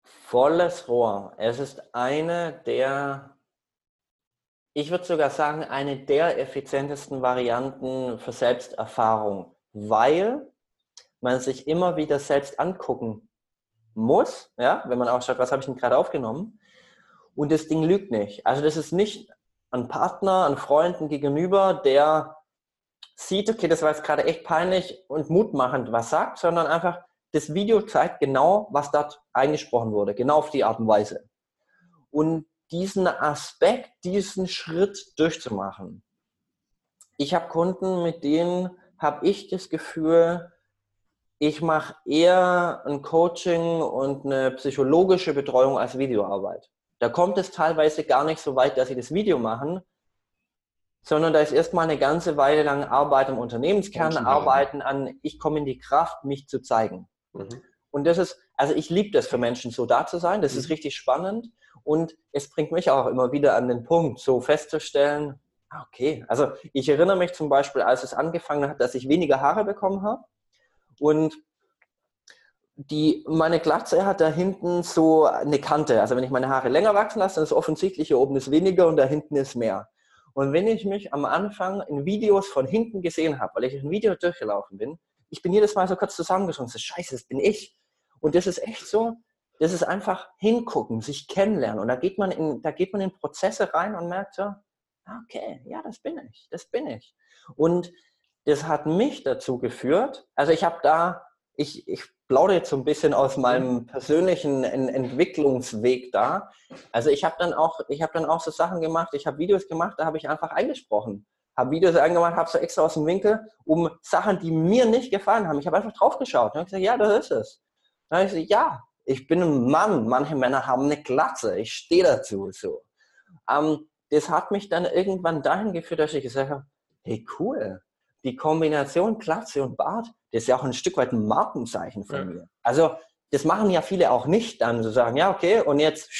Speaker 2: Volles Rohr. Es ist eine der, ich würde sogar sagen, eine der effizientesten Varianten für Selbsterfahrung, weil man sich immer wieder selbst angucken muss, ja, wenn man auch schaut, was habe ich denn gerade aufgenommen. Und das Ding lügt nicht. Also das ist nicht ein Partner, ein Freunden gegenüber, der sieht, okay, das war jetzt gerade echt peinlich und mutmachend was sagt, sondern einfach das Video zeigt genau, was dort eingesprochen wurde, genau auf die Art und Weise. Und diesen Aspekt, diesen Schritt durchzumachen. Ich habe Kunden, mit denen habe ich das Gefühl, ich mache eher ein Coaching und eine psychologische Betreuung als Videoarbeit. Da kommt es teilweise gar nicht so weit, dass sie das Video machen, sondern da ist erstmal eine ganze Weile lang Arbeit im Unternehmenskern, Arbeiten an, ich komme in die Kraft, mich zu zeigen. Mhm. Und das ist, also ich liebe das für Menschen, so da zu sein. Das mhm. ist richtig spannend. Und es bringt mich auch immer wieder an den Punkt, so festzustellen, ah, okay, also ich erinnere mich zum Beispiel, als es angefangen hat, dass ich weniger Haare bekommen habe. Und die, meine Glatze hat da hinten so eine Kante. Also wenn ich meine Haare länger wachsen lasse, dann ist offensichtlich hier oben ist weniger und da hinten ist mehr. Und wenn ich mich am Anfang in Videos von hinten gesehen habe, weil ich ein Video durchgelaufen bin, ich bin jedes Mal so kurz zusammengeschossen, ist scheiße, das bin ich. Und das ist echt so, das ist einfach hingucken, sich kennenlernen. Und da geht man in, da geht man in Prozesse rein und merkt so, ah, okay, ja, das bin ich, das bin ich. Und das hat mich dazu geführt, also ich habe da, ich, ich plaudere jetzt so ein bisschen aus meinem persönlichen Entwicklungsweg da. Also ich habe dann auch, ich habe dann auch so Sachen gemacht, ich habe Videos gemacht, da habe ich einfach eingesprochen. Habe Videos angemacht, habe so extra aus dem Winkel, um Sachen, die mir nicht gefallen haben. Ich habe einfach drauf geschaut und habe gesagt, ja, das ist es. Dann habe ich gesagt, ja, ich bin ein Mann. Manche Männer haben eine Glatze. Ich stehe dazu. So. Ähm, das hat mich dann irgendwann dahin geführt, dass ich gesagt habe, hey cool, die Kombination Glatze und Bart, das ist ja auch ein Stück weit ein Markenzeichen von ja. mir. Also das machen ja viele auch nicht dann, zu so sagen, ja, okay, und jetzt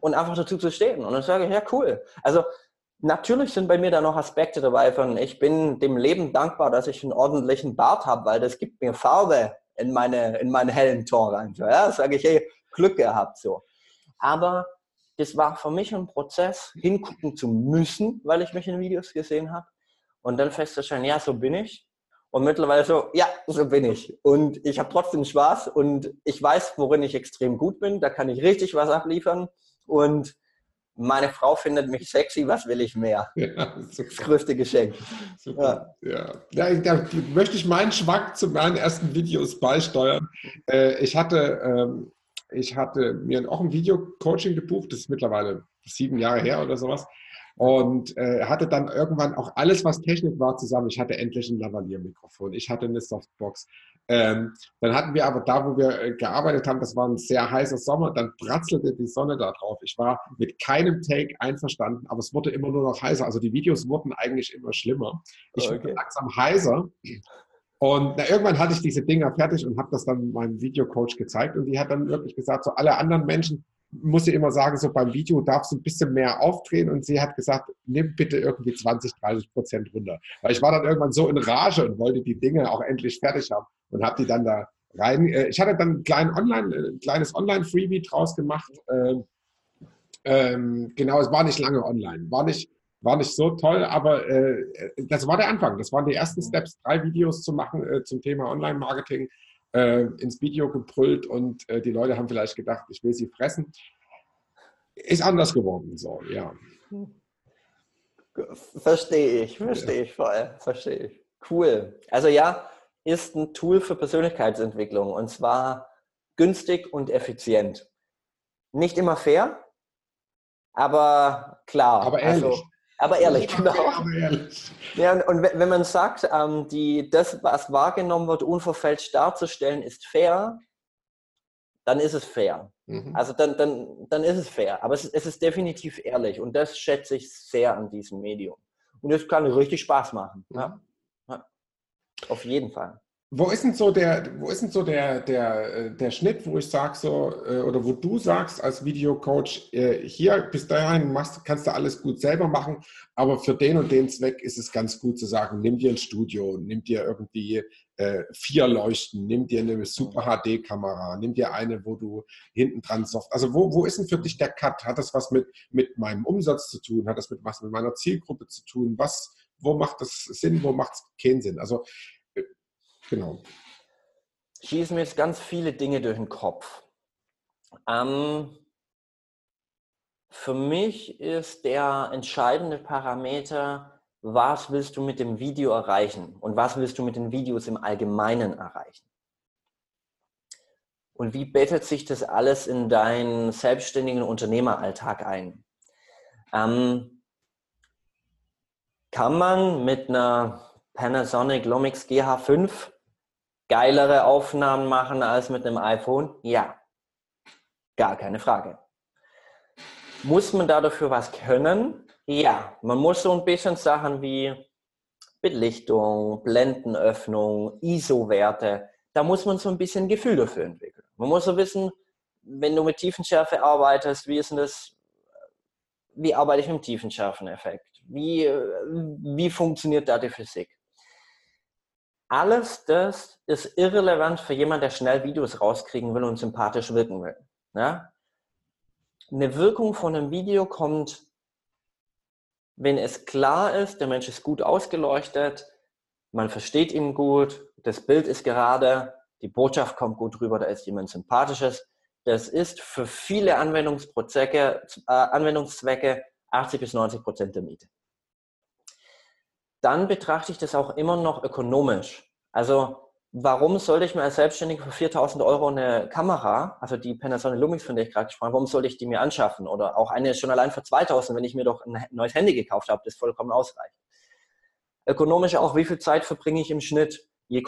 Speaker 2: und einfach dazu zu stehen. Und dann sage ich, ja, cool. Also natürlich sind bei mir da noch Aspekte dabei von, ich bin dem Leben dankbar, dass ich einen ordentlichen Bart habe, weil das gibt mir Farbe in meine, in meinen hellen Ton rein. So, ja, sage ich, hey, Glück gehabt so. Aber das war für mich ein Prozess, hingucken zu müssen, weil ich mich in Videos gesehen habe und dann festzustellen, ja, so bin ich. Und mittlerweile so, ja, so bin ich. Und ich habe trotzdem Spaß und ich weiß, worin ich extrem gut bin. Da kann ich richtig was abliefern. Und Meine Frau findet mich sexy, was will ich mehr? Ja, <laughs> das größte Geschenk.
Speaker 1: Super. Ja. Ja. da möchte ich meinen Schwank zu meinen ersten Videos beisteuern. Äh, ich hatte, ähm, ich hatte mir auch ein Video-Coaching gebucht, das ist mittlerweile sieben Jahre her oder sowas und äh, hatte dann irgendwann auch alles, was Technik war, zusammen. Ich hatte endlich ein Lavalier-Mikrofon, ich hatte eine Softbox. Ähm, dann hatten wir aber da, wo wir äh, gearbeitet haben, das war ein sehr heißer Sommer, dann pratzelte die Sonne da drauf. Ich war mit keinem Take einverstanden, aber es wurde immer nur noch heißer. Also die Videos wurden eigentlich immer schlimmer. Ich okay. wurde langsam heißer. Und na, irgendwann hatte ich diese Dinger fertig und habe das dann meinem Videocoach gezeigt und die hat dann wirklich gesagt, so alle anderen Menschen, muss ich immer sagen, so beim Video darfst du ein bisschen mehr aufdrehen und sie hat gesagt, nimm bitte irgendwie 20, 30 Prozent runter. Weil ich war dann irgendwann so in Rage und wollte die Dinge auch endlich fertig haben und habe die dann da rein. Äh, ich hatte dann ein, klein Online, äh, kleines Online-Freebie draus gemacht. Ähm, ähm, genau, es war nicht lange online, war nicht, war nicht so toll, aber äh, das war der Anfang. Das waren die ersten Steps, drei Videos zu machen äh, zum Thema Online-Marketing äh, ins Video gebrüllt und äh, die Leute haben vielleicht gedacht, ich will sie fressen. Ist anders geworden, so, ja.
Speaker 2: Verstehe ich, verstehe ich voll, verstehe ich. Cool. Also ja, ist ein Tool für Persönlichkeitsentwicklung und zwar günstig und effizient. Nicht immer fair, aber klar.
Speaker 1: Aber ehrlich. Also,
Speaker 2: aber ehrlich, genau. Aber ehrlich. Ja, und, und wenn man sagt, ähm, die, das, was wahrgenommen wird, unverfälscht darzustellen, ist fair, dann ist es fair. Mhm. Also dann, dann, dann ist es fair. Aber es, es ist definitiv ehrlich und das schätze ich sehr an diesem Medium. Und es kann richtig Spaß machen. Mhm. Ja? Ja. Auf jeden Fall.
Speaker 1: Wo ist denn so der, wo ist denn so der, der, äh, der Schnitt, wo ich sage so, äh, oder wo du sagst als Videocoach, äh, hier bis dahin machst, kannst du alles gut selber machen, aber für den und den Zweck ist es ganz gut zu sagen, nimm dir ein Studio, nimm dir irgendwie äh, vier Leuchten, nimm dir eine super HD-Kamera, nimm dir eine, wo du hinten dran soft. Also wo, wo ist denn für dich der Cut? Hat das was mit, mit meinem Umsatz zu tun? Hat das mit was mit meiner Zielgruppe zu tun? Was, wo macht das Sinn, wo macht es keinen Sinn? Also Genau.
Speaker 2: Schießen mir jetzt ganz viele Dinge durch den Kopf. Ähm, für mich ist der entscheidende Parameter, was willst du mit dem Video erreichen und was willst du mit den Videos im Allgemeinen erreichen. Und wie bettet sich das alles in deinen selbstständigen Unternehmeralltag ein? Ähm, kann man mit einer Panasonic Lumix GH5 geilere Aufnahmen machen als mit einem iPhone? Ja, gar keine Frage. Muss man da dafür was können? Ja, man muss so ein bisschen Sachen wie Belichtung, Blendenöffnung, ISO-Werte, da muss man so ein bisschen Gefühl dafür entwickeln. Man muss so wissen, wenn du mit Tiefenschärfe arbeitest, wie ist denn das, wie arbeite ich mit dem Tiefenschärfeneffekt? Wie, wie funktioniert da die Physik? Alles das ist irrelevant für jemanden, der schnell Videos rauskriegen will und sympathisch wirken will. Ja? Eine Wirkung von einem Video kommt, wenn es klar ist, der Mensch ist gut ausgeleuchtet, man versteht ihn gut, das Bild ist gerade, die Botschaft kommt gut rüber, da ist jemand Sympathisches. Das ist für viele Anwendungszwecke, äh, Anwendungszwecke 80 bis 90 Prozent der Miete dann betrachte ich das auch immer noch ökonomisch. Also warum sollte ich mir als Selbstständiger für 4000 Euro eine Kamera, also die Panasonic Lumix, von der ich gerade gesprochen habe, warum sollte ich die mir anschaffen? Oder auch eine schon allein für 2000, wenn ich mir doch ein neues Handy gekauft habe, das vollkommen ausreicht. Ökonomisch auch, wie viel Zeit verbringe ich im Schnitt? Je,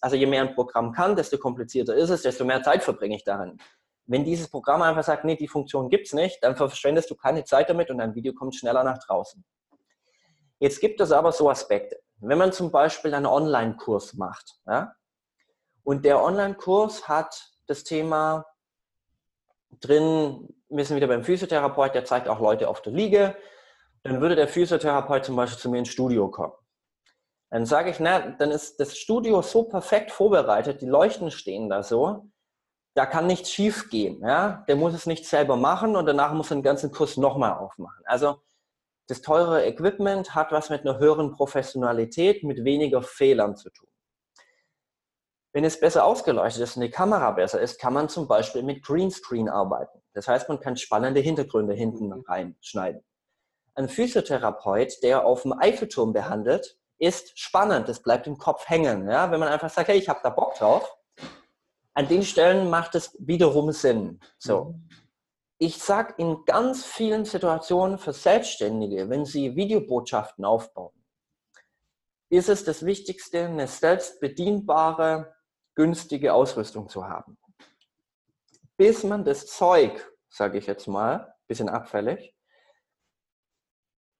Speaker 2: also je mehr ein Programm kann, desto komplizierter ist es, desto mehr Zeit verbringe ich darin. Wenn dieses Programm einfach sagt, nee, die Funktion gibt es nicht, dann verschwendest du keine Zeit damit und dein Video kommt schneller nach draußen. Jetzt gibt es aber so Aspekte. Wenn man zum Beispiel einen Online-Kurs macht ja, und der Online-Kurs hat das Thema drin, wir sind wieder beim Physiotherapeut, der zeigt auch Leute auf der Liege, dann würde der Physiotherapeut zum Beispiel zu mir ins Studio kommen. Dann sage ich, na, dann ist das Studio so perfekt vorbereitet, die Leuchten stehen da so, da kann nichts schief gehen. Ja? Der muss es nicht selber machen und danach muss er den ganzen Kurs nochmal aufmachen. Also das teure Equipment hat was mit einer höheren Professionalität, mit weniger Fehlern zu tun. Wenn es besser ausgeleuchtet ist und die Kamera besser ist, kann man zum Beispiel mit Greenscreen arbeiten. Das heißt, man kann spannende Hintergründe hinten mhm. reinschneiden. Ein Physiotherapeut, der auf dem Eiffelturm behandelt, ist spannend. Das bleibt im Kopf hängen. Ja? Wenn man einfach sagt, hey, ich habe da Bock drauf. An den Stellen macht es wiederum Sinn. So. Mhm. Ich sage in ganz vielen Situationen für Selbstständige, wenn sie Videobotschaften aufbauen, ist es das Wichtigste, eine selbstbedienbare, günstige Ausrüstung zu haben. Bis man das Zeug, sage ich jetzt mal, bisschen abfällig,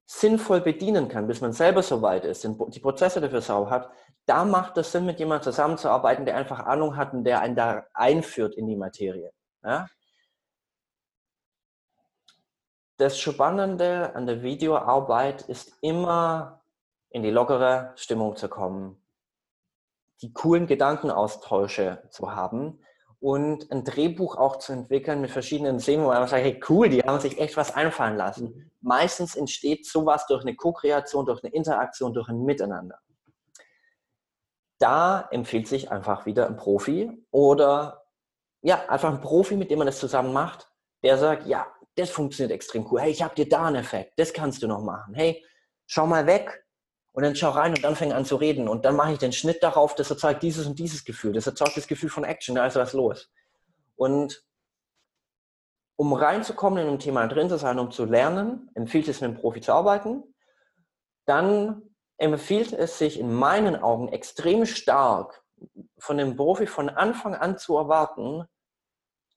Speaker 2: sinnvoll bedienen kann, bis man selber so weit ist, die Prozesse dafür sauber hat, da macht es Sinn, mit jemandem zusammenzuarbeiten, der einfach Ahnung hat und der einen da einführt in die Materie. Ja? Das Spannende an der Videoarbeit ist immer in die lockere Stimmung zu kommen, die coolen Gedankenaustausche zu haben und ein Drehbuch auch zu entwickeln mit verschiedenen Szenen, wo man sagt, hey cool, die haben sich echt was einfallen lassen. Mhm. Meistens entsteht sowas durch eine Co-Kreation, durch eine Interaktion, durch ein Miteinander. Da empfiehlt sich einfach wieder ein Profi oder ja, einfach ein Profi, mit dem man das zusammen macht, der sagt, ja, das funktioniert extrem cool. Hey, ich habe dir da einen Effekt, das kannst du noch machen. Hey, schau mal weg, und dann schau rein und dann fängt an zu reden und dann mache ich den Schnitt darauf, das erzeugt dieses und dieses Gefühl, das erzeugt das Gefühl von Action, da ist was los. Und um reinzukommen in ein Thema drin zu sein, um zu lernen, empfiehlt es mit einem Profi zu arbeiten. Dann empfiehlt es sich in meinen Augen extrem stark von dem Profi von Anfang an zu erwarten,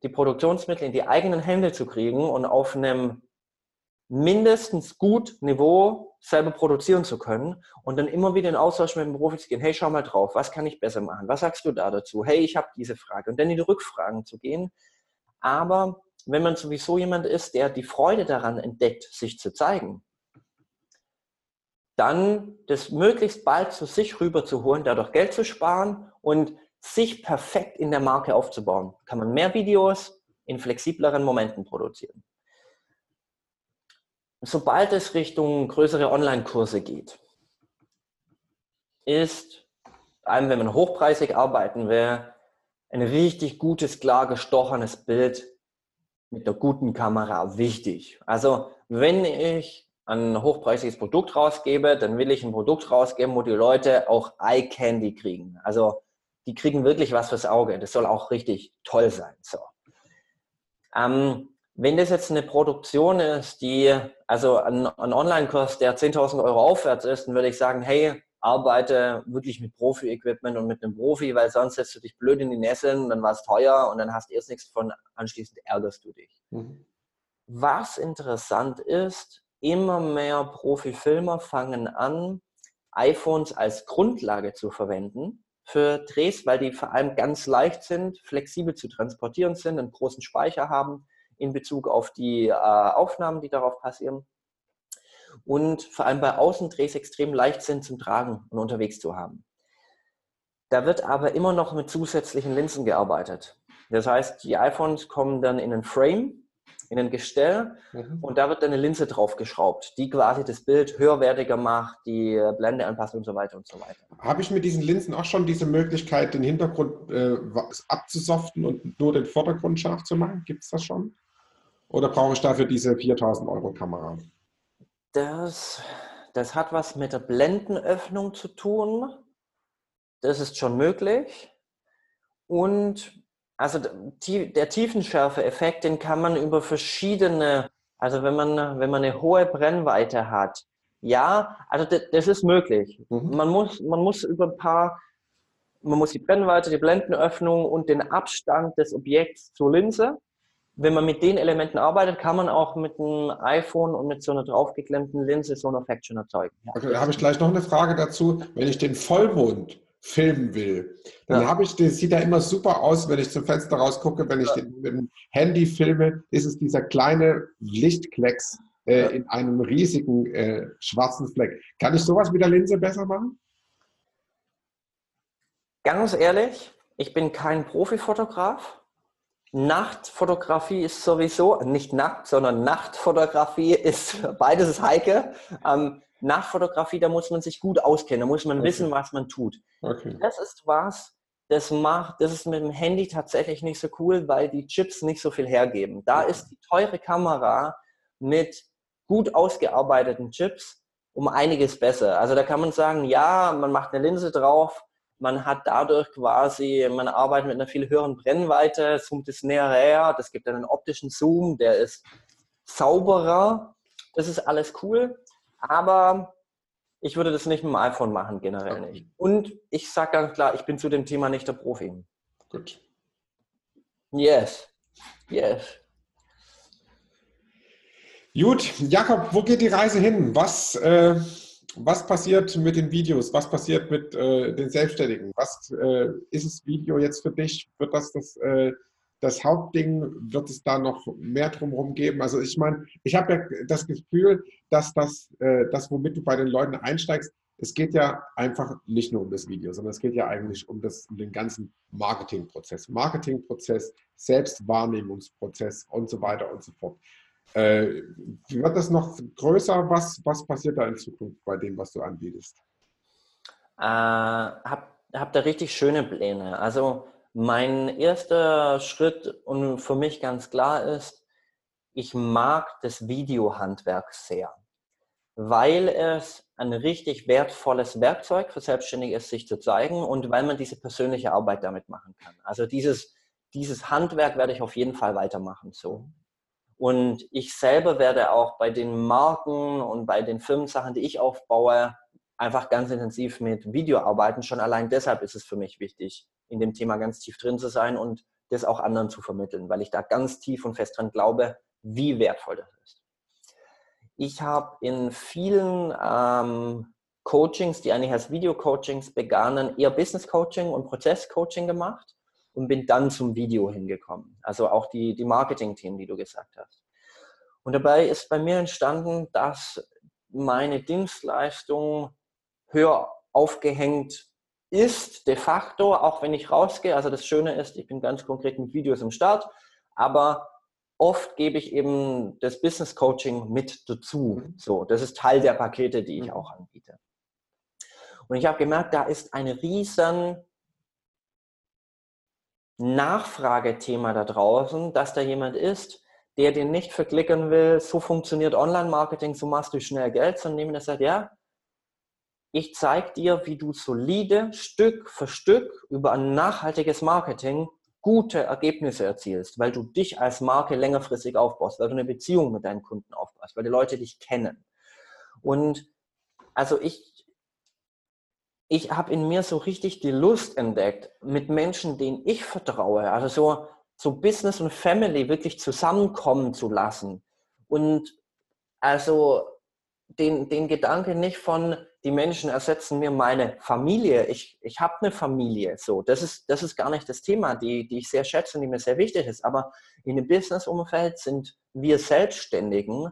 Speaker 2: die Produktionsmittel in die eigenen Hände zu kriegen und auf einem mindestens gut Niveau selber produzieren zu können und dann immer wieder in Austausch mit dem Profi zu gehen, hey, schau mal drauf, was kann ich besser machen? Was sagst du da dazu? Hey, ich habe diese Frage. Und dann in die Rückfragen zu gehen. Aber wenn man sowieso jemand ist, der die Freude daran entdeckt, sich zu zeigen, dann das möglichst bald zu sich rüber zu holen, dadurch Geld zu sparen und sich perfekt in der Marke aufzubauen, kann man mehr Videos in flexibleren Momenten produzieren sobald es Richtung größere Online-Kurse geht, ist, vor allem wenn man hochpreisig arbeiten will, ein richtig gutes, klar gestochenes Bild mit einer guten Kamera wichtig. Also wenn ich ein hochpreisiges Produkt rausgebe, dann will ich ein Produkt rausgeben, wo die Leute auch Eye Candy kriegen. Also die kriegen wirklich was fürs Auge. Das soll auch richtig toll sein. So. Ähm, wenn das jetzt eine Produktion ist, die, also ein, ein Online-Kurs, der 10.000 Euro aufwärts ist, dann würde ich sagen, hey, arbeite wirklich mit Profi-Equipment und mit einem Profi, weil sonst setzt du dich blöd in die Nesseln, dann war es teuer und dann hast du erst nichts von, anschließend ärgerst du dich. Mhm. Was interessant ist, immer mehr Profi-Filmer fangen an, iPhones als Grundlage zu verwenden für Drehs, weil die vor allem ganz leicht sind, flexibel zu transportieren sind, einen großen Speicher haben in Bezug auf die äh, Aufnahmen, die darauf passieren. Und vor allem bei Außendrehs extrem leicht sind zum Tragen und unterwegs zu haben. Da wird aber immer noch mit zusätzlichen Linsen gearbeitet. Das heißt, die iPhones kommen dann in einen Frame, in ein Gestell mhm. und da wird dann eine Linse draufgeschraubt, die quasi das Bild höherwertiger macht, die Blende anpasst und so weiter und so weiter.
Speaker 1: Habe ich mit diesen Linsen auch schon diese Möglichkeit, den Hintergrund äh, abzusoften und nur den Vordergrund scharf zu machen? Gibt es das schon? Oder brauche ich dafür diese 4000 Euro Kamera?
Speaker 2: Das, das hat was mit der Blendenöffnung zu tun. Das ist schon möglich. Und also der Tiefenschärfe-Effekt, den kann man über verschiedene, also wenn man, wenn man eine hohe Brennweite hat, ja, also das, ist möglich. Mhm. Man, muss, man muss über ein paar, man muss die Brennweite, die Blendenöffnung und den Abstand des Objekts zur Linse wenn man mit den Elementen arbeitet, kann man auch mit einem iPhone und mit so einer draufgeklemmten Linse so einen Effekt schon erzeugen.
Speaker 1: Ja. Okay, da habe ich gleich noch eine Frage dazu. Wenn ich den Vollmond filmen will, dann ja. habe ich, das sieht ja immer super aus, wenn ich zum Fenster rausgucke, wenn ich ja. den mit dem Handy filme, ist es dieser kleine Lichtklecks äh, ja. in einem riesigen äh, schwarzen Fleck. Kann ich sowas mit der Linse besser machen?
Speaker 2: Ganz ehrlich, ich bin kein Profifotograf. Nachtfotografie ist sowieso, nicht nackt, sondern Nachtfotografie <laughs> ist, beides ist heikel. Ähm, Nachtfotografie, da muss man sich gut auskennen, da muss man okay. wissen, was man tut. Okay. Das ist was, das macht, das ist mit dem Handy tatsächlich nicht so cool, weil die Chips nicht so viel hergeben. Da ist die teure Kamera mit gut ausgearbeiteten Chips um einiges besser. Also da kann man sagen, ja, man macht eine Linse drauf, man hat dadurch quasi, man arbeitet mit einer viel höheren Brennweite, zoomt es näher her, das gibt einen optischen Zoom, der ist sauberer. Das ist alles cool, aber ich würde das nicht mit dem iPhone machen, generell nicht. Und ich sage ganz klar, ich bin zu dem Thema nicht der Profi.
Speaker 1: Gut.
Speaker 2: Yes. Yes.
Speaker 1: Gut, Jakob, wo geht die Reise hin? Was, äh, was passiert mit den Videos? Was passiert mit äh, den Selbstständigen? Was äh, ist das Video jetzt für dich? Wird das das äh, das Hauptding wird es da noch mehr drumherum geben. Also ich meine, ich habe ja das Gefühl, dass das, äh, das, womit du bei den Leuten einsteigst, es geht ja einfach nicht nur um das Video, sondern es geht ja eigentlich um, das, um den ganzen Marketingprozess. Marketingprozess, Selbstwahrnehmungsprozess und so weiter und so fort. Äh, wird das noch größer? Was, was passiert da in Zukunft bei dem, was du anbietest?
Speaker 2: Äh, hab, hab da richtig schöne Pläne. Also mein erster Schritt und für mich ganz klar ist, ich mag das Videohandwerk sehr, weil es ein richtig wertvolles Werkzeug für Selbstständige ist, sich zu zeigen und weil man diese persönliche Arbeit damit machen kann. Also dieses, dieses Handwerk werde ich auf jeden Fall weitermachen so. Und ich selber werde auch bei den Marken und bei den Firmensachen, die ich aufbaue, einfach ganz intensiv mit Video arbeiten. Schon allein deshalb ist es für mich wichtig, in dem Thema ganz tief drin zu sein und das auch anderen zu vermitteln, weil ich da ganz tief und fest dran glaube, wie wertvoll das ist. Ich habe in vielen ähm, Coachings, die eigentlich als Video-Coachings begannen, eher Business-Coaching und Prozess-Coaching gemacht und bin dann zum Video hingekommen. Also auch die, die Marketing-Themen, die du gesagt hast. Und dabei ist bei mir entstanden, dass meine Dienstleistung höher aufgehängt ist, de facto, auch wenn ich rausgehe. Also das Schöne ist, ich bin ganz konkret mit Videos im Start, aber oft gebe ich eben das Business Coaching mit dazu. Mhm. So, das ist Teil der Pakete, die ich mhm. auch anbiete. Und ich habe gemerkt, da ist ein riesen Nachfragethema da draußen, dass da jemand ist, der den nicht verklicken will, so funktioniert Online-Marketing, so machst du schnell Geld, sondern jemand, der sagt, ja, ich zeige dir, wie du solide Stück für Stück über ein nachhaltiges Marketing gute Ergebnisse erzielst, weil du dich als Marke längerfristig aufbaust, weil du eine Beziehung mit deinen Kunden aufbaust, weil die Leute dich kennen. Und also ich, ich habe in mir so richtig die Lust entdeckt, mit Menschen, denen ich vertraue, also so, so Business und Family wirklich zusammenkommen zu lassen. Und also den, den Gedanke nicht von, die Menschen ersetzen mir meine Familie. Ich, ich habe eine Familie. So, das ist, das ist gar nicht das Thema, die, die ich sehr schätze und die mir sehr wichtig ist. Aber in dem Business-Umfeld sind wir Selbstständigen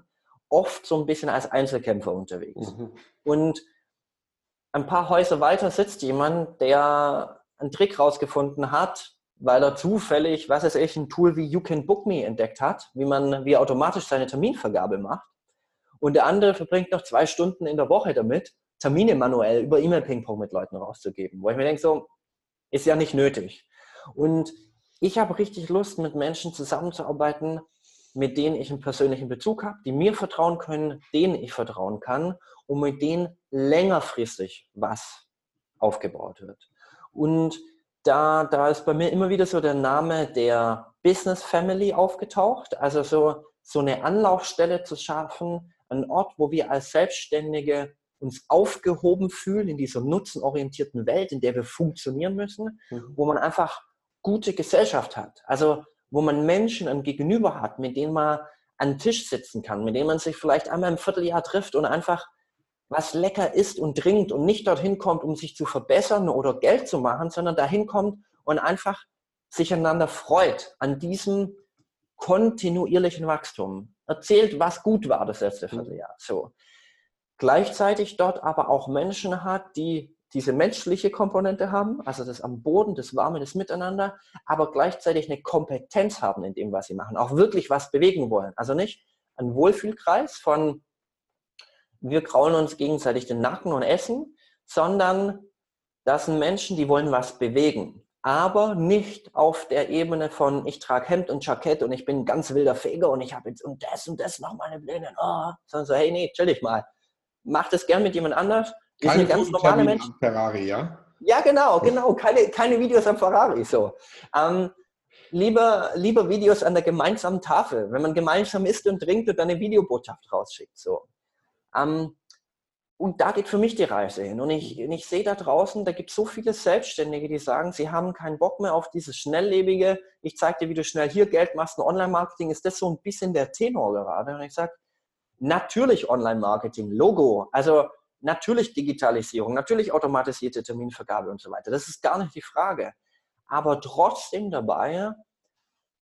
Speaker 2: oft so ein bisschen als Einzelkämpfer unterwegs. Mhm. Und ein paar Häuser weiter sitzt jemand, der einen Trick rausgefunden hat, weil er zufällig, was weiß ich, ein Tool wie You Can Book Me entdeckt hat, wie man wie automatisch seine Terminvergabe macht. Und der andere verbringt noch zwei Stunden in der Woche damit, Termine manuell über E-Mail-Ping-Pong mit Leuten rauszugeben. Wo ich mir denke, so, ist ja nicht nötig. Und ich habe richtig Lust, mit Menschen zusammenzuarbeiten, mit denen ich einen persönlichen Bezug habe, die mir vertrauen können, denen ich vertrauen kann und mit denen längerfristig was aufgebaut wird. Und da, da ist bei mir immer wieder so der Name der Business Family aufgetaucht, also so, so eine Anlaufstelle zu schaffen, ein Ort, wo wir als Selbstständige uns aufgehoben fühlen in dieser nutzenorientierten Welt, in der wir funktionieren müssen, mhm. wo man einfach gute Gesellschaft hat. Also wo man Menschen am Gegenüber hat, mit denen man an den Tisch sitzen kann, mit denen man sich vielleicht einmal im Vierteljahr trifft und einfach was lecker isst und trinkt und nicht dorthin kommt, um sich zu verbessern oder Geld zu machen, sondern dahin kommt und einfach sich einander freut an diesem kontinuierlichen Wachstum. Erzählt, was gut war das letzte mhm. Vierteljahr. So. Gleichzeitig dort aber auch Menschen hat, die diese menschliche Komponente haben, also das am Boden, das Warme, das Miteinander, aber gleichzeitig eine Kompetenz haben in dem, was sie machen, auch wirklich was bewegen wollen. Also nicht ein Wohlfühlkreis von wir kraulen uns gegenseitig den Nacken und essen, sondern das sind Menschen, die wollen was bewegen aber nicht auf der Ebene von ich trage Hemd und Jackett und ich bin ein ganz wilder Feger und ich habe jetzt und das und das noch meine Pläne, oh, sondern so, hey, nee, chill dich mal. Mach das gern mit jemand anders.
Speaker 1: Ist ein ganz normaler Mensch. Ferrari, ja?
Speaker 2: Ja, genau, genau. Keine, keine Videos am Ferrari, so. Ähm, lieber, lieber Videos an der gemeinsamen Tafel, wenn man gemeinsam isst und trinkt und dann eine Videobotschaft rausschickt, so. Ähm, und da geht für mich die Reise hin. Und ich, ich sehe da draußen, da gibt es so viele Selbstständige, die sagen, sie haben keinen Bock mehr auf dieses Schnelllebige. Ich zeige dir, wie du schnell hier Geld machst. Ein Online-Marketing ist das so ein bisschen der Tenor gerade. Und ich sage, natürlich Online-Marketing, Logo, also natürlich Digitalisierung, natürlich automatisierte Terminvergabe und so weiter. Das ist gar nicht die Frage. Aber trotzdem dabei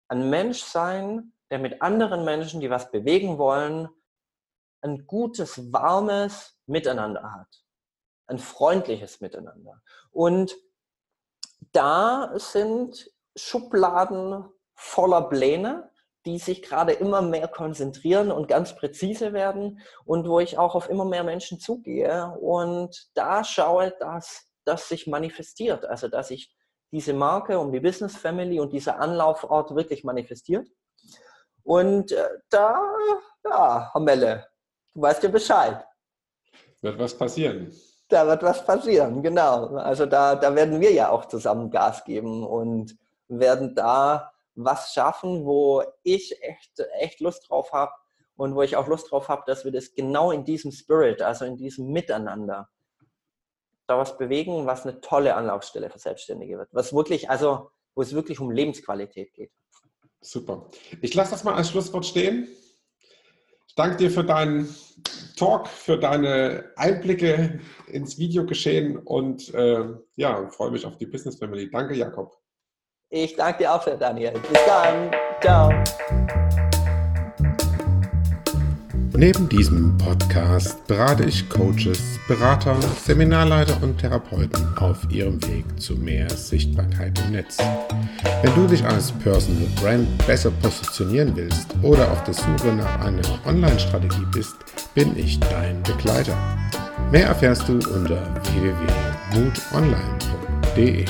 Speaker 2: ein Mensch sein, der mit anderen Menschen, die was bewegen wollen, ein gutes, warmes Miteinander hat. Ein freundliches Miteinander. Und da sind Schubladen voller Pläne, die sich gerade immer mehr konzentrieren und ganz präzise werden und wo ich auch auf immer mehr Menschen zugehe und da schaue, dass das sich manifestiert. Also, dass sich diese Marke um die Business Family und dieser Anlaufort wirklich manifestiert. Und äh, da, ja, Hamelle, Du weißt ja Bescheid.
Speaker 1: Wird was passieren.
Speaker 2: Da wird was passieren, genau. Also da, da werden wir ja auch zusammen Gas geben und werden da was schaffen, wo ich echt, echt Lust drauf habe und wo ich auch Lust drauf habe, dass wir das genau in diesem Spirit, also in diesem Miteinander, da was bewegen, was eine tolle Anlaufstelle für Selbstständige wird. Was wirklich, also wo es wirklich um Lebensqualität geht.
Speaker 1: Super. Ich lasse das mal als Schlusswort stehen. Ich danke dir für deinen Talk, für deine Einblicke ins Videogeschehen und äh, ja, freue mich auf die Business Family. Danke, Jakob.
Speaker 2: Ich danke dir auch, Daniel. Bis dann. Ciao.
Speaker 1: Neben diesem Podcast berate ich Coaches, Berater, Seminarleiter und Therapeuten auf ihrem Weg zu mehr Sichtbarkeit im Netz. Wenn du dich als Personal Brand besser positionieren willst oder auf der Suche nach einer Online-Strategie bist, bin ich dein Begleiter. Mehr erfährst du unter www.mutonline.de.